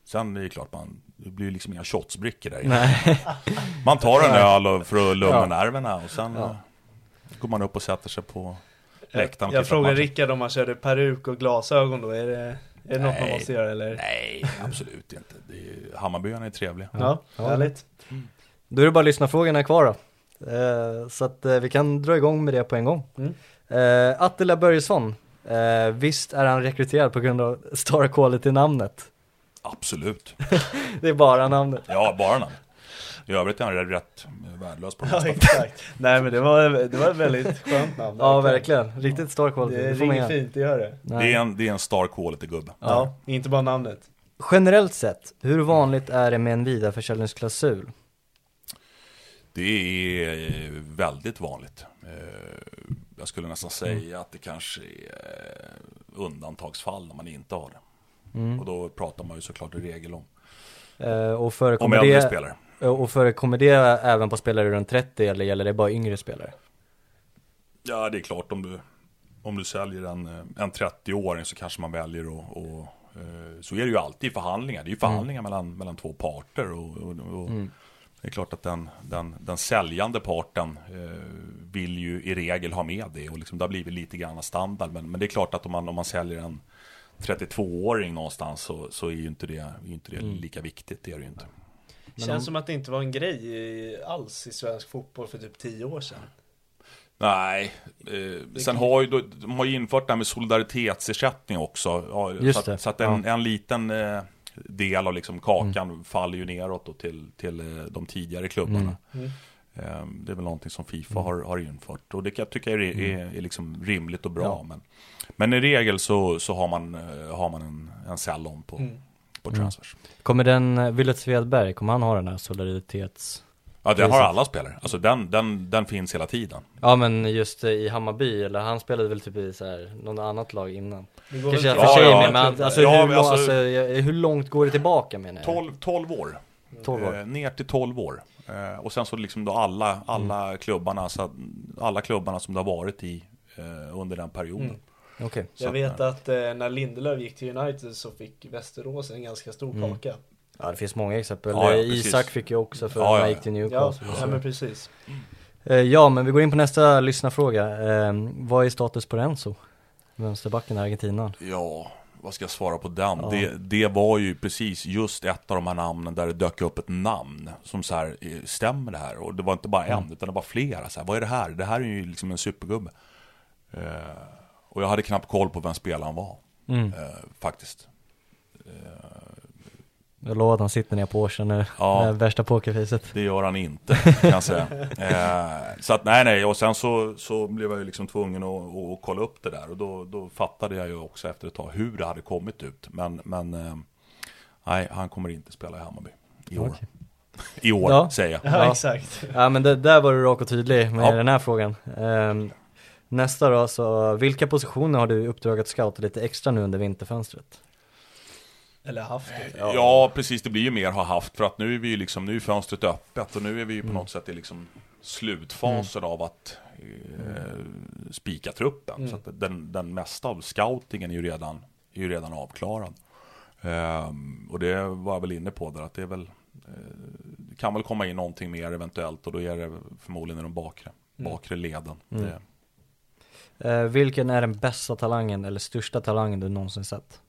S3: sen är det klart man, det blir ju liksom inga shotsbrickor där.
S2: Nej. [laughs]
S3: Man tar en öl för att lugna
S2: Ja.
S3: nerverna och sen
S2: Ja.
S3: går man upp och sätter sig på läktaren
S1: Jag frågar
S3: matchen.
S1: Rickard om han körde peruk och glasögon då. Är det, är det något man
S3: Nej.
S1: måste göra eller?
S3: Nej, absolut inte. Är, Hammarbyarna är trevliga.
S1: Ja,
S2: Ja.
S1: härligt.
S2: Då är det bara lyssnarfrågorna kvar då. Eh, så att eh, vi kan dra igång med det på en gång.
S1: Mm.
S2: Eh, Attila Börjesson. Eh, visst är han rekryterad på grund av Star Quality-namnet?
S3: Absolut. [laughs]
S2: Det är bara namnet.
S3: Ja, bara namn. I övrigt är han rätt värdelös på [laughs] det
S1: Ja, exakt. Nej men det var, det var ett väldigt skönt namn.
S2: Ja, verkligen. Riktigt Star Quality.
S1: Det
S2: Det
S1: ringer fint, det gör det.
S2: Nej.
S3: Det är en, det är en star quality-gubbe.
S1: Ja, inte bara namnet.
S2: Generellt sett, hur vanligt är det med en vidareförsäljningsklausul?
S3: Det är eh, väldigt vanligt. Eh, Jag skulle nästan säga att det kanske är eh, undantagsfall när man inte har det.
S2: Mm.
S3: Och då pratar man ju såklart i regel om,
S2: och
S3: om
S2: förekommer
S3: äldre
S2: det,
S3: spelare.
S2: och förekommer det även på spelare runt 30 eller gäller det bara yngre spelare?
S3: Ja, det är klart om du, om du säljer en, en 30-åring så kanske man väljer att och, så är det ju alltid i förhandlingar. Det är ju förhandlingar mellan, mellan två parter och, och, och Det är klart att den, den, den säljande parten eh, vill ju i regel ha med det och liksom det har blivit lite grann standard. Men, men det är klart att om man, om man säljer en 32-åring någonstans så, så är ju inte det, inte det
S2: Mm.
S3: lika viktigt. Det är det ju inte.
S1: Känns som att det inte var en grej alls i svensk fotboll för typ 10 år sedan.
S3: Nej, eh, sen har ju, då- de har ju infört det här med solidaritetsersättning också. Ja,
S2: Just
S3: så att,
S2: det,
S3: så att en, en liten eh, del av liksom kakan faller ju neråt då till, till eh, de tidigare klubbarna.
S1: Mm.
S3: Eh, det är väl någonting som Fifa har, har infört. Och det kan jag tycka är, är, är liksom rimligt och bra.
S2: Ja.
S3: Men, men i regel så, så har man, eh, har man en, en sell-on på,
S1: Mm.
S3: på transfers.
S2: Kommer den, eh, Willett Svedberg, kommer han ha den här solidaritets...
S3: Ja, den har alla spelare. Alltså den, den, den finns hela tiden.
S2: Ja men just i Hammarby, eller han spelade väl typ i så här, något annat lag innan?
S1: Det går
S2: Kanske jag
S3: Ja,
S2: för sig
S3: ja,
S2: med, men alltså,
S3: Ja,
S2: hur,
S3: alltså-
S2: alltså, hur långt går det tillbaka menar jag?
S3: 12, 12 år.
S2: 12 år.
S3: Eh, ner till 12 år. Eh, och sen så liksom då alla, alla
S2: Mm.
S3: klubbarna, så alla klubbarna som det har varit i eh, under den perioden.
S1: Mm.
S3: Så
S1: Jag
S3: att,
S1: vet att eh, när Lindelöf gick till United så fick Västerås en ganska stor
S2: Mm.
S1: kaka.
S2: Ja det finns många exempel.
S3: Ja, ja,
S2: Eh. Isak fick ju också för
S3: Ja,
S2: att
S3: ja,
S2: han
S3: ja.
S2: gick till Newcastle.
S1: ja
S2: så.
S1: men precis.
S2: Eh, ja men vi går in på nästa lyssnarfråga. Eh, vad är status på Renzo? Vänsterbacken i Argentina.
S3: Ja, vad ska jag svara på den?
S2: Ja.
S3: Det, det var ju precis just ett av de här namnen där det dök upp ett namn som så här, eh, stämmer det här? Och det var inte bara en,
S2: Mm.
S3: utan det var flera. Så här, vad är det här? Det här är ju liksom en supergubbe. Eh, och jag hade knappt koll på vem spelaren var,
S2: Mm.
S3: eh, faktiskt.
S2: Jag lovar att han sitter ner på Årsön nu.
S3: Ja.
S2: Det värsta pokerfacet.
S3: Det gör han inte, kan jag säga. [laughs] Eh, så att nej, nej, och sen så, så blev jag ju liksom tvungen att, att kolla upp det där. Och då, då fattade jag ju också efter ett tag hur det hade kommit ut. Men, men eh, nej, han kommer inte spela i Hammarby i år.
S2: Okej. [laughs]
S3: I år,
S2: Ja.
S3: säger jag.
S1: Ja,
S2: Ja.
S1: exakt.
S2: Ja men det, där var du rak och tydlig med
S3: Ja.
S2: den här frågan. Ehm, nästa då, så vilka positioner har du i uppdrag att scouta lite extra nu under vinterfönstret?
S1: Eller haft det.
S3: Ja. precis. Det blir ju mer ha haft. För att nu är vi ju liksom, nu är fönstret öppet. Och nu är vi ju på
S2: Mm.
S3: något sätt i liksom slutfasen av att eh, spika truppen.
S1: Mm.
S3: Så att den, den mesta av scoutingen är ju redan, är ju redan avklarad. Ehm, och det var jag väl inne på där, att det är väl eh, det kan väl komma in någonting mer eventuellt och då är det förmodligen i de bakre,
S1: Mm.
S3: bakre leden.
S2: Mm.
S3: Det,
S2: Eh, vilken är den bästa talangen eller största talangen du någonsin sett?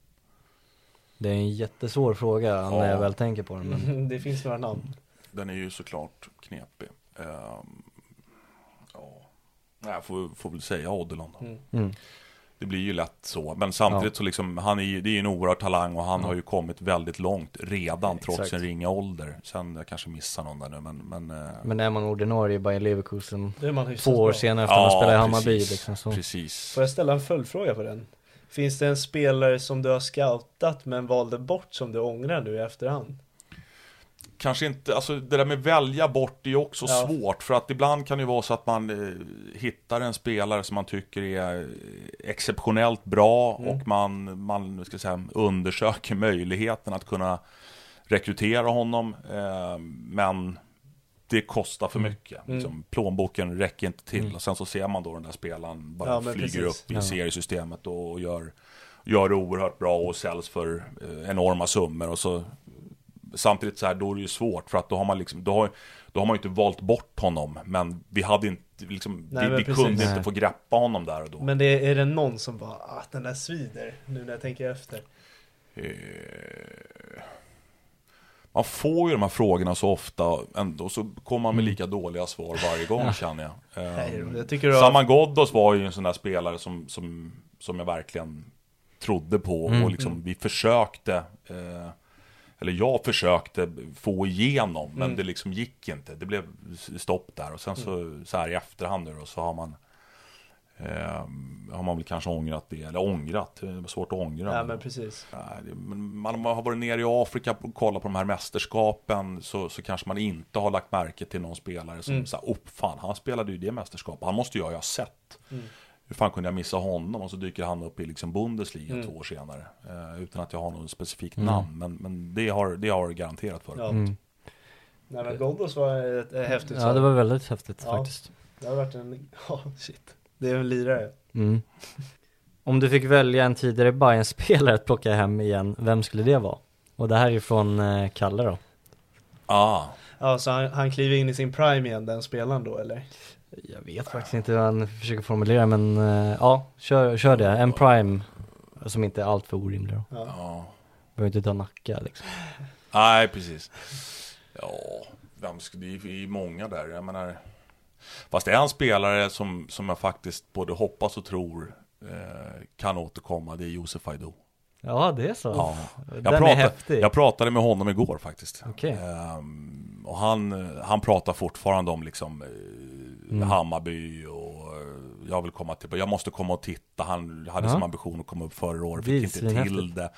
S2: Det är en jättesvår fråga
S3: Ja.
S2: när jag väl tänker på den men
S1: Mm, [laughs] Det finns några namn.
S3: Den är ju såklart knepig. Ehm, ja. Jag får, får väl säga Odilon då.
S1: Mm.
S2: mm.
S3: Det blir ju lätt så. Men samtidigt
S2: Ja.
S3: så liksom, han är ju, det är ju en oerhörd talang och han
S2: Ja.
S3: har ju kommit väldigt långt redan trots
S2: Exakt.
S3: sin ringa ålder. Sen, jag kanske missar någon där nu men... Men, eh,
S2: Men är man ordinarie i Bayer Leverkusen två år senare efter att man spelar i Hammarby
S3: precis,
S2: liksom så.
S3: Precis.
S1: Får jag ställa en följdfråga på den? Finns det en spelare som du har scoutat men valde bort som du ångrar nu i efterhand?
S3: Kanske inte, alltså det där med välja bort är ju också
S1: Ja.
S3: svårt. För att ibland kan det ju vara så att man eh, hittar en spelare som man tycker är exceptionellt bra
S1: Mm.
S3: och man, man ska säga, undersöker möjligheten att kunna rekrytera honom. Eh, men det kostar för
S2: Mm.
S3: mycket.
S1: Mm.
S3: Liksom, plånboken räcker inte till.
S2: Mm.
S3: Och sen så ser man då den där spelaren bara
S1: Ja,
S3: flyger
S1: precis.
S3: upp i
S2: Ja.
S3: seriesystemet och, gör, gör det oerhört bra och säljs för eh, enorma summor. Och så samtidigt så här, då är det ju svårt för att då har man liksom, då har, då har man ju inte valt bort honom. Men vi hade inte, liksom,
S1: Nej,
S3: vi, vi
S1: precis.
S3: kunde inte få greppa honom där och då.
S1: Men det, är det någon som bara, ah den där svider, nu när jag tänker efter.
S3: Eh, Man får ju de här frågorna så ofta ändå, så kommer man med lika dåliga svar varje gång känner jag.
S1: Nej, jag tycker
S3: Saman Ghoddos var ju en sån där spelare som, som, som jag verkligen trodde på
S2: Mm.
S3: och liksom vi försökte eh, eller jag försökte få igenom men
S1: Mm.
S3: det liksom gick inte. Det blev stopp där och sen så, så här i efterhand nu då, så har man eh, har man väl kanske ångrat det, eller ångrat, det var svårt att ångra.
S1: Ja men precis.
S3: Nej, det- men man, man har varit nere i Afrika och kollat på de här mästerskapen så, så kanske man inte har lagt märke till någon spelare som
S1: Mm.
S3: sa, oh fan, han spelade ju det mästerskapet, han måste ju ha sett.
S1: Mm.
S3: Hur fan kunde jag missa honom? Och så dyker han upp i liksom Bundesliga
S1: Mm.
S3: två år senare. Eh, utan att jag har något specifikt
S2: Mm.
S3: namn. Men, men det, har, det har garanterat för.
S1: Ja.
S2: Mm.
S1: Nej men Ghoddos var ett, ett häftigt
S2: Ja det var väldigt häftigt
S1: Ja.
S2: faktiskt.
S1: Det har varit en, [laughs] ja shit. Det är en lirare.
S2: Mm. [laughs] Om du fick välja en tidigare bayern spelare att plocka hem igen, vem skulle det vara? Och det här är från eh, Kalle då.
S3: Ah,
S1: Ja, så han, han kliver in i sin prime igen, den spelaren då eller?
S2: Jag vet faktiskt inte hur han försöker formulera men eh, ja, kör, kör det. En prime som inte är allt för orimlig då.
S3: ja.
S2: Behöver inte ta Nacka liksom.
S3: Nej, precis. Ja, vem ska, det är ju många där. Jag menar, fast är en spelare som, som jag faktiskt både hoppas och tror eh, kan återkomma. Det är Josef Aido.
S2: Ja, det är så.
S3: Ja.
S2: Den
S3: Jag,
S2: är
S3: pratade,
S2: häftig.
S3: jag pratade med honom igår faktiskt.
S2: Okej.
S3: Ehm, och han, han pratar fortfarande om liksom eh,
S2: Mm.
S3: Hammarby och eh, jag vill komma till, jag måste komma och titta. Han hade
S2: Ja.
S3: som ambition att komma upp förra året,
S2: är
S3: fick inte till det.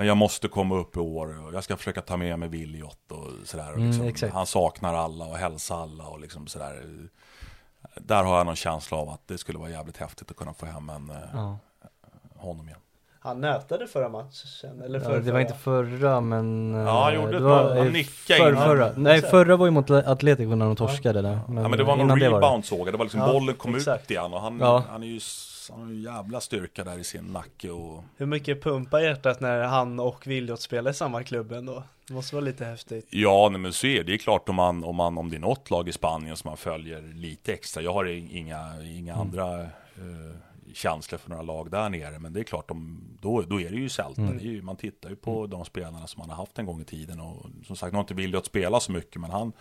S3: Men jag måste komma upp i år och jag ska försöka ta med mig Williot och sådär. Och
S2: Mm,
S3: liksom,
S2: exakt.
S3: han saknar alla och hälsar alla och liksom sådär. Där har jag någon känsla av att det skulle vara jävligt häftigt att kunna få hem en, eh,
S2: Ja.
S3: honom igen.
S1: Han nätade förra matchen, eller
S2: Ja,
S1: förra,
S2: det var inte förra men eh,
S3: Ja, han gjorde
S2: det var,
S3: han
S2: eh,
S3: nickade
S2: förr,
S3: in.
S2: förra. Nej förra var ju mot Atletico när de torskade där
S3: ja, men det var någon
S2: innan det var det.
S3: rebound såg jag. Det var liksom
S1: Ja,
S3: bollen kom
S1: exakt.
S3: ut igen och han,
S2: Ja.
S3: han är ju han har ju jävla styrka där i sin nacke och
S1: Hur mycket pumpar hjärtat när han och Williot spelar i samma klubb ändå? Det måste vara lite häftigt.
S3: Ja, nej, men så är det. Det är klart om, man, om, man, om det är något lag i Spanien som man följer lite extra. Jag har inga, inga
S2: Mm.
S3: andra eh, känslor för några lag där nere. Men det är klart, om, då, då är det ju Celta.
S2: Mm.
S3: Det är ju, man tittar ju på de spelarna som man har haft en gång i tiden. Och som sagt, nu har inte Williot spelat så mycket, men han,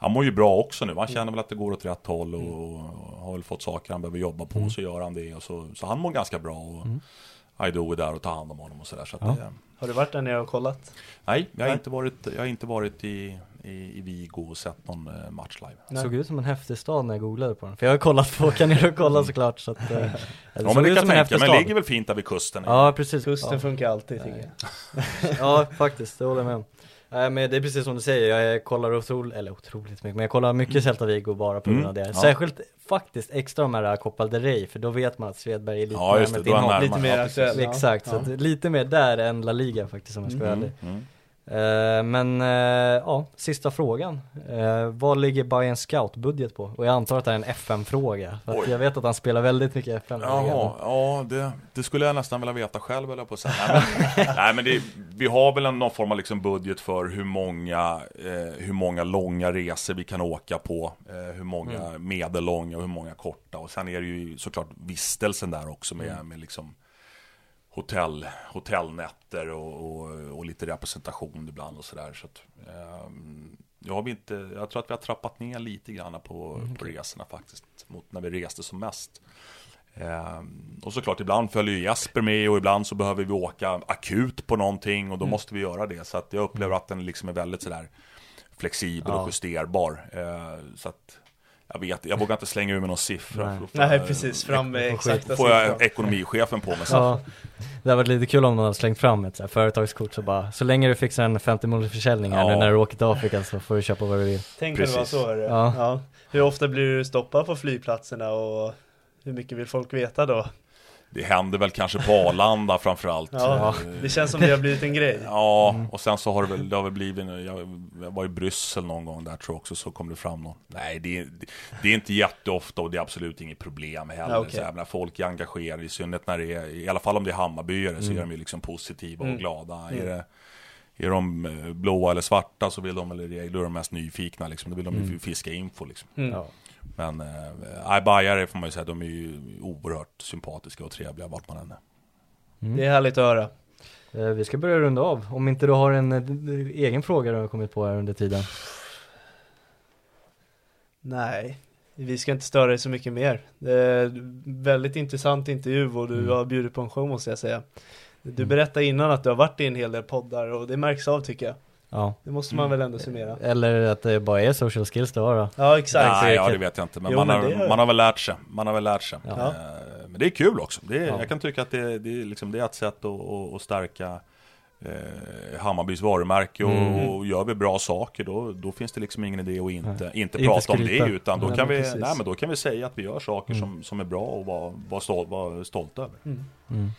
S3: han mår ju bra också nu. Han känner väl att det går åt rätt håll och, och har väl fått saker han behöver jobba på.
S2: Mm.
S3: Så gör han det. Och så, så han mår ganska bra. Och Aido är där och tar hand om honom och sådär. Så
S2: Ja.
S3: det,
S1: Har du varit där nere och kollat?
S3: Nej, jag har
S1: Nej.
S3: inte varit, jag har inte varit i, i, i Vigo och sett någon eh, match live.
S1: Nej.
S2: Såg ut som en häftig stad när jag googlade på den. För jag har kollat på, ner och kolla såklart så att, eh, det
S3: Ja men det kan tänka, men ligger väl fint där vid kusten?
S2: Ja precis.
S1: Kusten
S2: ja.
S1: funkar alltid tycker jag. [laughs]
S2: Ja, faktiskt, det håller jag med om. Nej men det är precis som du säger, jag kollar otroligt, eller otroligt mycket, men jag kollar mycket Celta Vigo bara på grund av det.
S3: Mm, ja.
S2: Särskilt faktiskt extra de här Copa del Rey, för då vet man att Svedberg är lite
S3: Ja just det,
S2: närmare
S3: då är han
S2: till
S3: närmare.
S1: Lite mer aktuell. Ja.
S2: Exakt, så lite mer där än La Liga faktiskt om jag ska vara ärlig.
S3: Mm.
S2: Eh, men eh, ja, sista frågan. Uh, vad ligger Bayern scoutbudget på? Och jag antar att det är en FM-fråga. För jag vet att han spelar väldigt mycket FM.
S3: Jaha, ja det, det skulle jag nästan vilja veta själv eller på säga. Nej men, [laughs] nej, men det, vi har väl en, någon form av liksom budget för hur många, eh, hur många långa resor vi kan åka på. Eh, hur många medellånga och hur många korta. Och sen är det ju såklart vistelsen där också med, med liksom hotell, hotellnätter och, och, och lite representation ibland och sådär. Så att, ehm, jag, har vi inte, jag tror att vi har trappat ner lite grann på, på resorna faktiskt. Mot när vi reste som mest. Ehm, och såklart ibland följer ju Jesper med och ibland så behöver vi åka akut på någonting och då måste vi göra det. Så att jag upplever att den liksom är väldigt sådär flexibel
S2: Ja.
S3: och justerbar. Ehm, så att jag vet, jag vågar inte slänga ur med någon siffra.
S2: Nej.
S3: för
S1: Nej
S3: jag-
S1: precis, fram med
S2: får
S1: exakta
S3: Får jag
S1: siffror.
S3: ekonomichefen på mig sen.
S2: Ja, det hade varit lite kul om de hade slängt fram ett så här företagskort så bara, så länge du fixar en 50 månaders försäljning här
S3: Ja.
S2: nu när du åker till Afrika så får du köpa vad du vill.
S1: Tänk om det var så.
S2: Ja.
S1: Ja. Hur ofta blir du stoppad på flygplatserna och hur mycket vill folk veta då?
S3: Det händer väl kanske på Arlanda framförallt.
S1: Ja,
S3: Eh,
S1: det känns som det har blivit en grej.
S3: Ja, och sen så har det väl, det har väl blivit, jag var i Bryssel någon gång där tror jag också, så kom det fram någon. Nej, det är, det är inte jätteofta och det är absolut inget problem heller.
S1: Ja, okej.
S3: så här, men folk är engagerade, i synnerhet när det är, i alla fall om det är Hammarbyare så är de ju liksom positiva
S1: Mm.
S3: och glada. Är, det, är de eh, blåa eller svarta så vill de, eller då är de mest nyfikna liksom, då vill de ju fiska info liksom.
S1: Mm.
S2: Ja.
S3: Men, äh, bajare får man ju säga, de är ju oerhört sympatiska och trevliga vart man än är.
S1: Det är härligt att höra.
S2: Eh, Vi ska börja runda av, om inte du har en eh, egen fråga du har kommit på här under tiden.
S1: Nej, vi ska inte störa dig så mycket mer. Det är väldigt intressant intervju och du
S2: Mm.
S1: har bjudit på en show måste jag säga. Du
S2: Mm.
S1: berättade innan att du har varit i en hel del poddar och det märks av tycker jag.
S2: Ja.
S1: Det måste man väl ändå summera.
S2: Eller att det bara är social skills du har då.
S1: Ja exakt.
S3: Nej, ja, det vet jag inte. Men,
S1: Jo,
S3: man,
S1: men
S3: har,
S1: det
S3: man har väl lärt sig. Man har väl lärt sig.
S2: Ja.
S3: Eh, Men det är kul också. Det är,
S2: Ja.
S3: Jag kan tycka att det, det, är liksom, det är ett sätt att, att, att stärka eh, Hammarbys varumärke och,
S2: Mm.
S3: och gör vi bra saker då, då finns det liksom ingen idé att inte, inte,
S2: Inte
S3: prata om
S2: skryta.
S3: det utan då,
S1: Nej,
S3: kan
S1: men
S3: vi,
S1: precis.
S3: nej, men då kan vi säga att vi gör saker
S2: Mm.
S3: som, som är bra och vara var stol, var stolta över.
S2: Mm.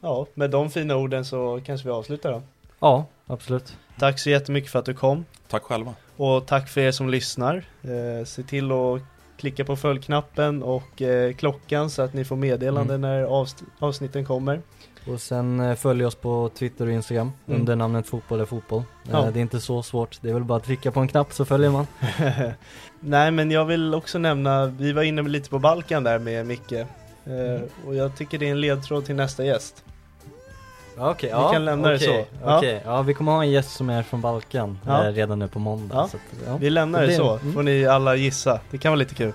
S1: Ja, med de fina orden så kanske vi avslutar då.
S2: Ja, absolut.
S1: Tack så jättemycket för att du kom.
S3: Tack själva.
S1: Och tack för er som lyssnar. Eh, se till att klicka på följknappen och eh, klockan så att ni får meddelande
S2: Mm.
S1: när avs- avsnitten kommer.
S2: Och sen eh, följ oss på Twitter och Instagram
S1: Mm.
S2: under namnet Fotboll är fotboll. Eh,
S1: Ja.
S2: Det är inte så svårt, det är väl bara att trycka på en knapp så följer man. [laughs]
S1: Nej men jag vill också nämna, vi var inne lite på Balkan där med Micke. Eh, och jag tycker det är en ledtråd till nästa gäst.
S2: Ja, Okej,
S1: Vi kan lämna det så. Ja.
S2: Okej, ja vi kommer ha en gäst som är från Balkan
S1: Ja.
S2: eh, redan nu på måndag.
S1: Ja.
S2: Så att, ja.
S1: Vi lämnar det
S2: Det-
S1: så,
S2: mm.
S1: får ni alla gissa. Det kan vara lite kul.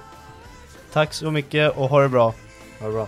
S1: Tack så mycket och ha det bra.
S2: Ha det bra.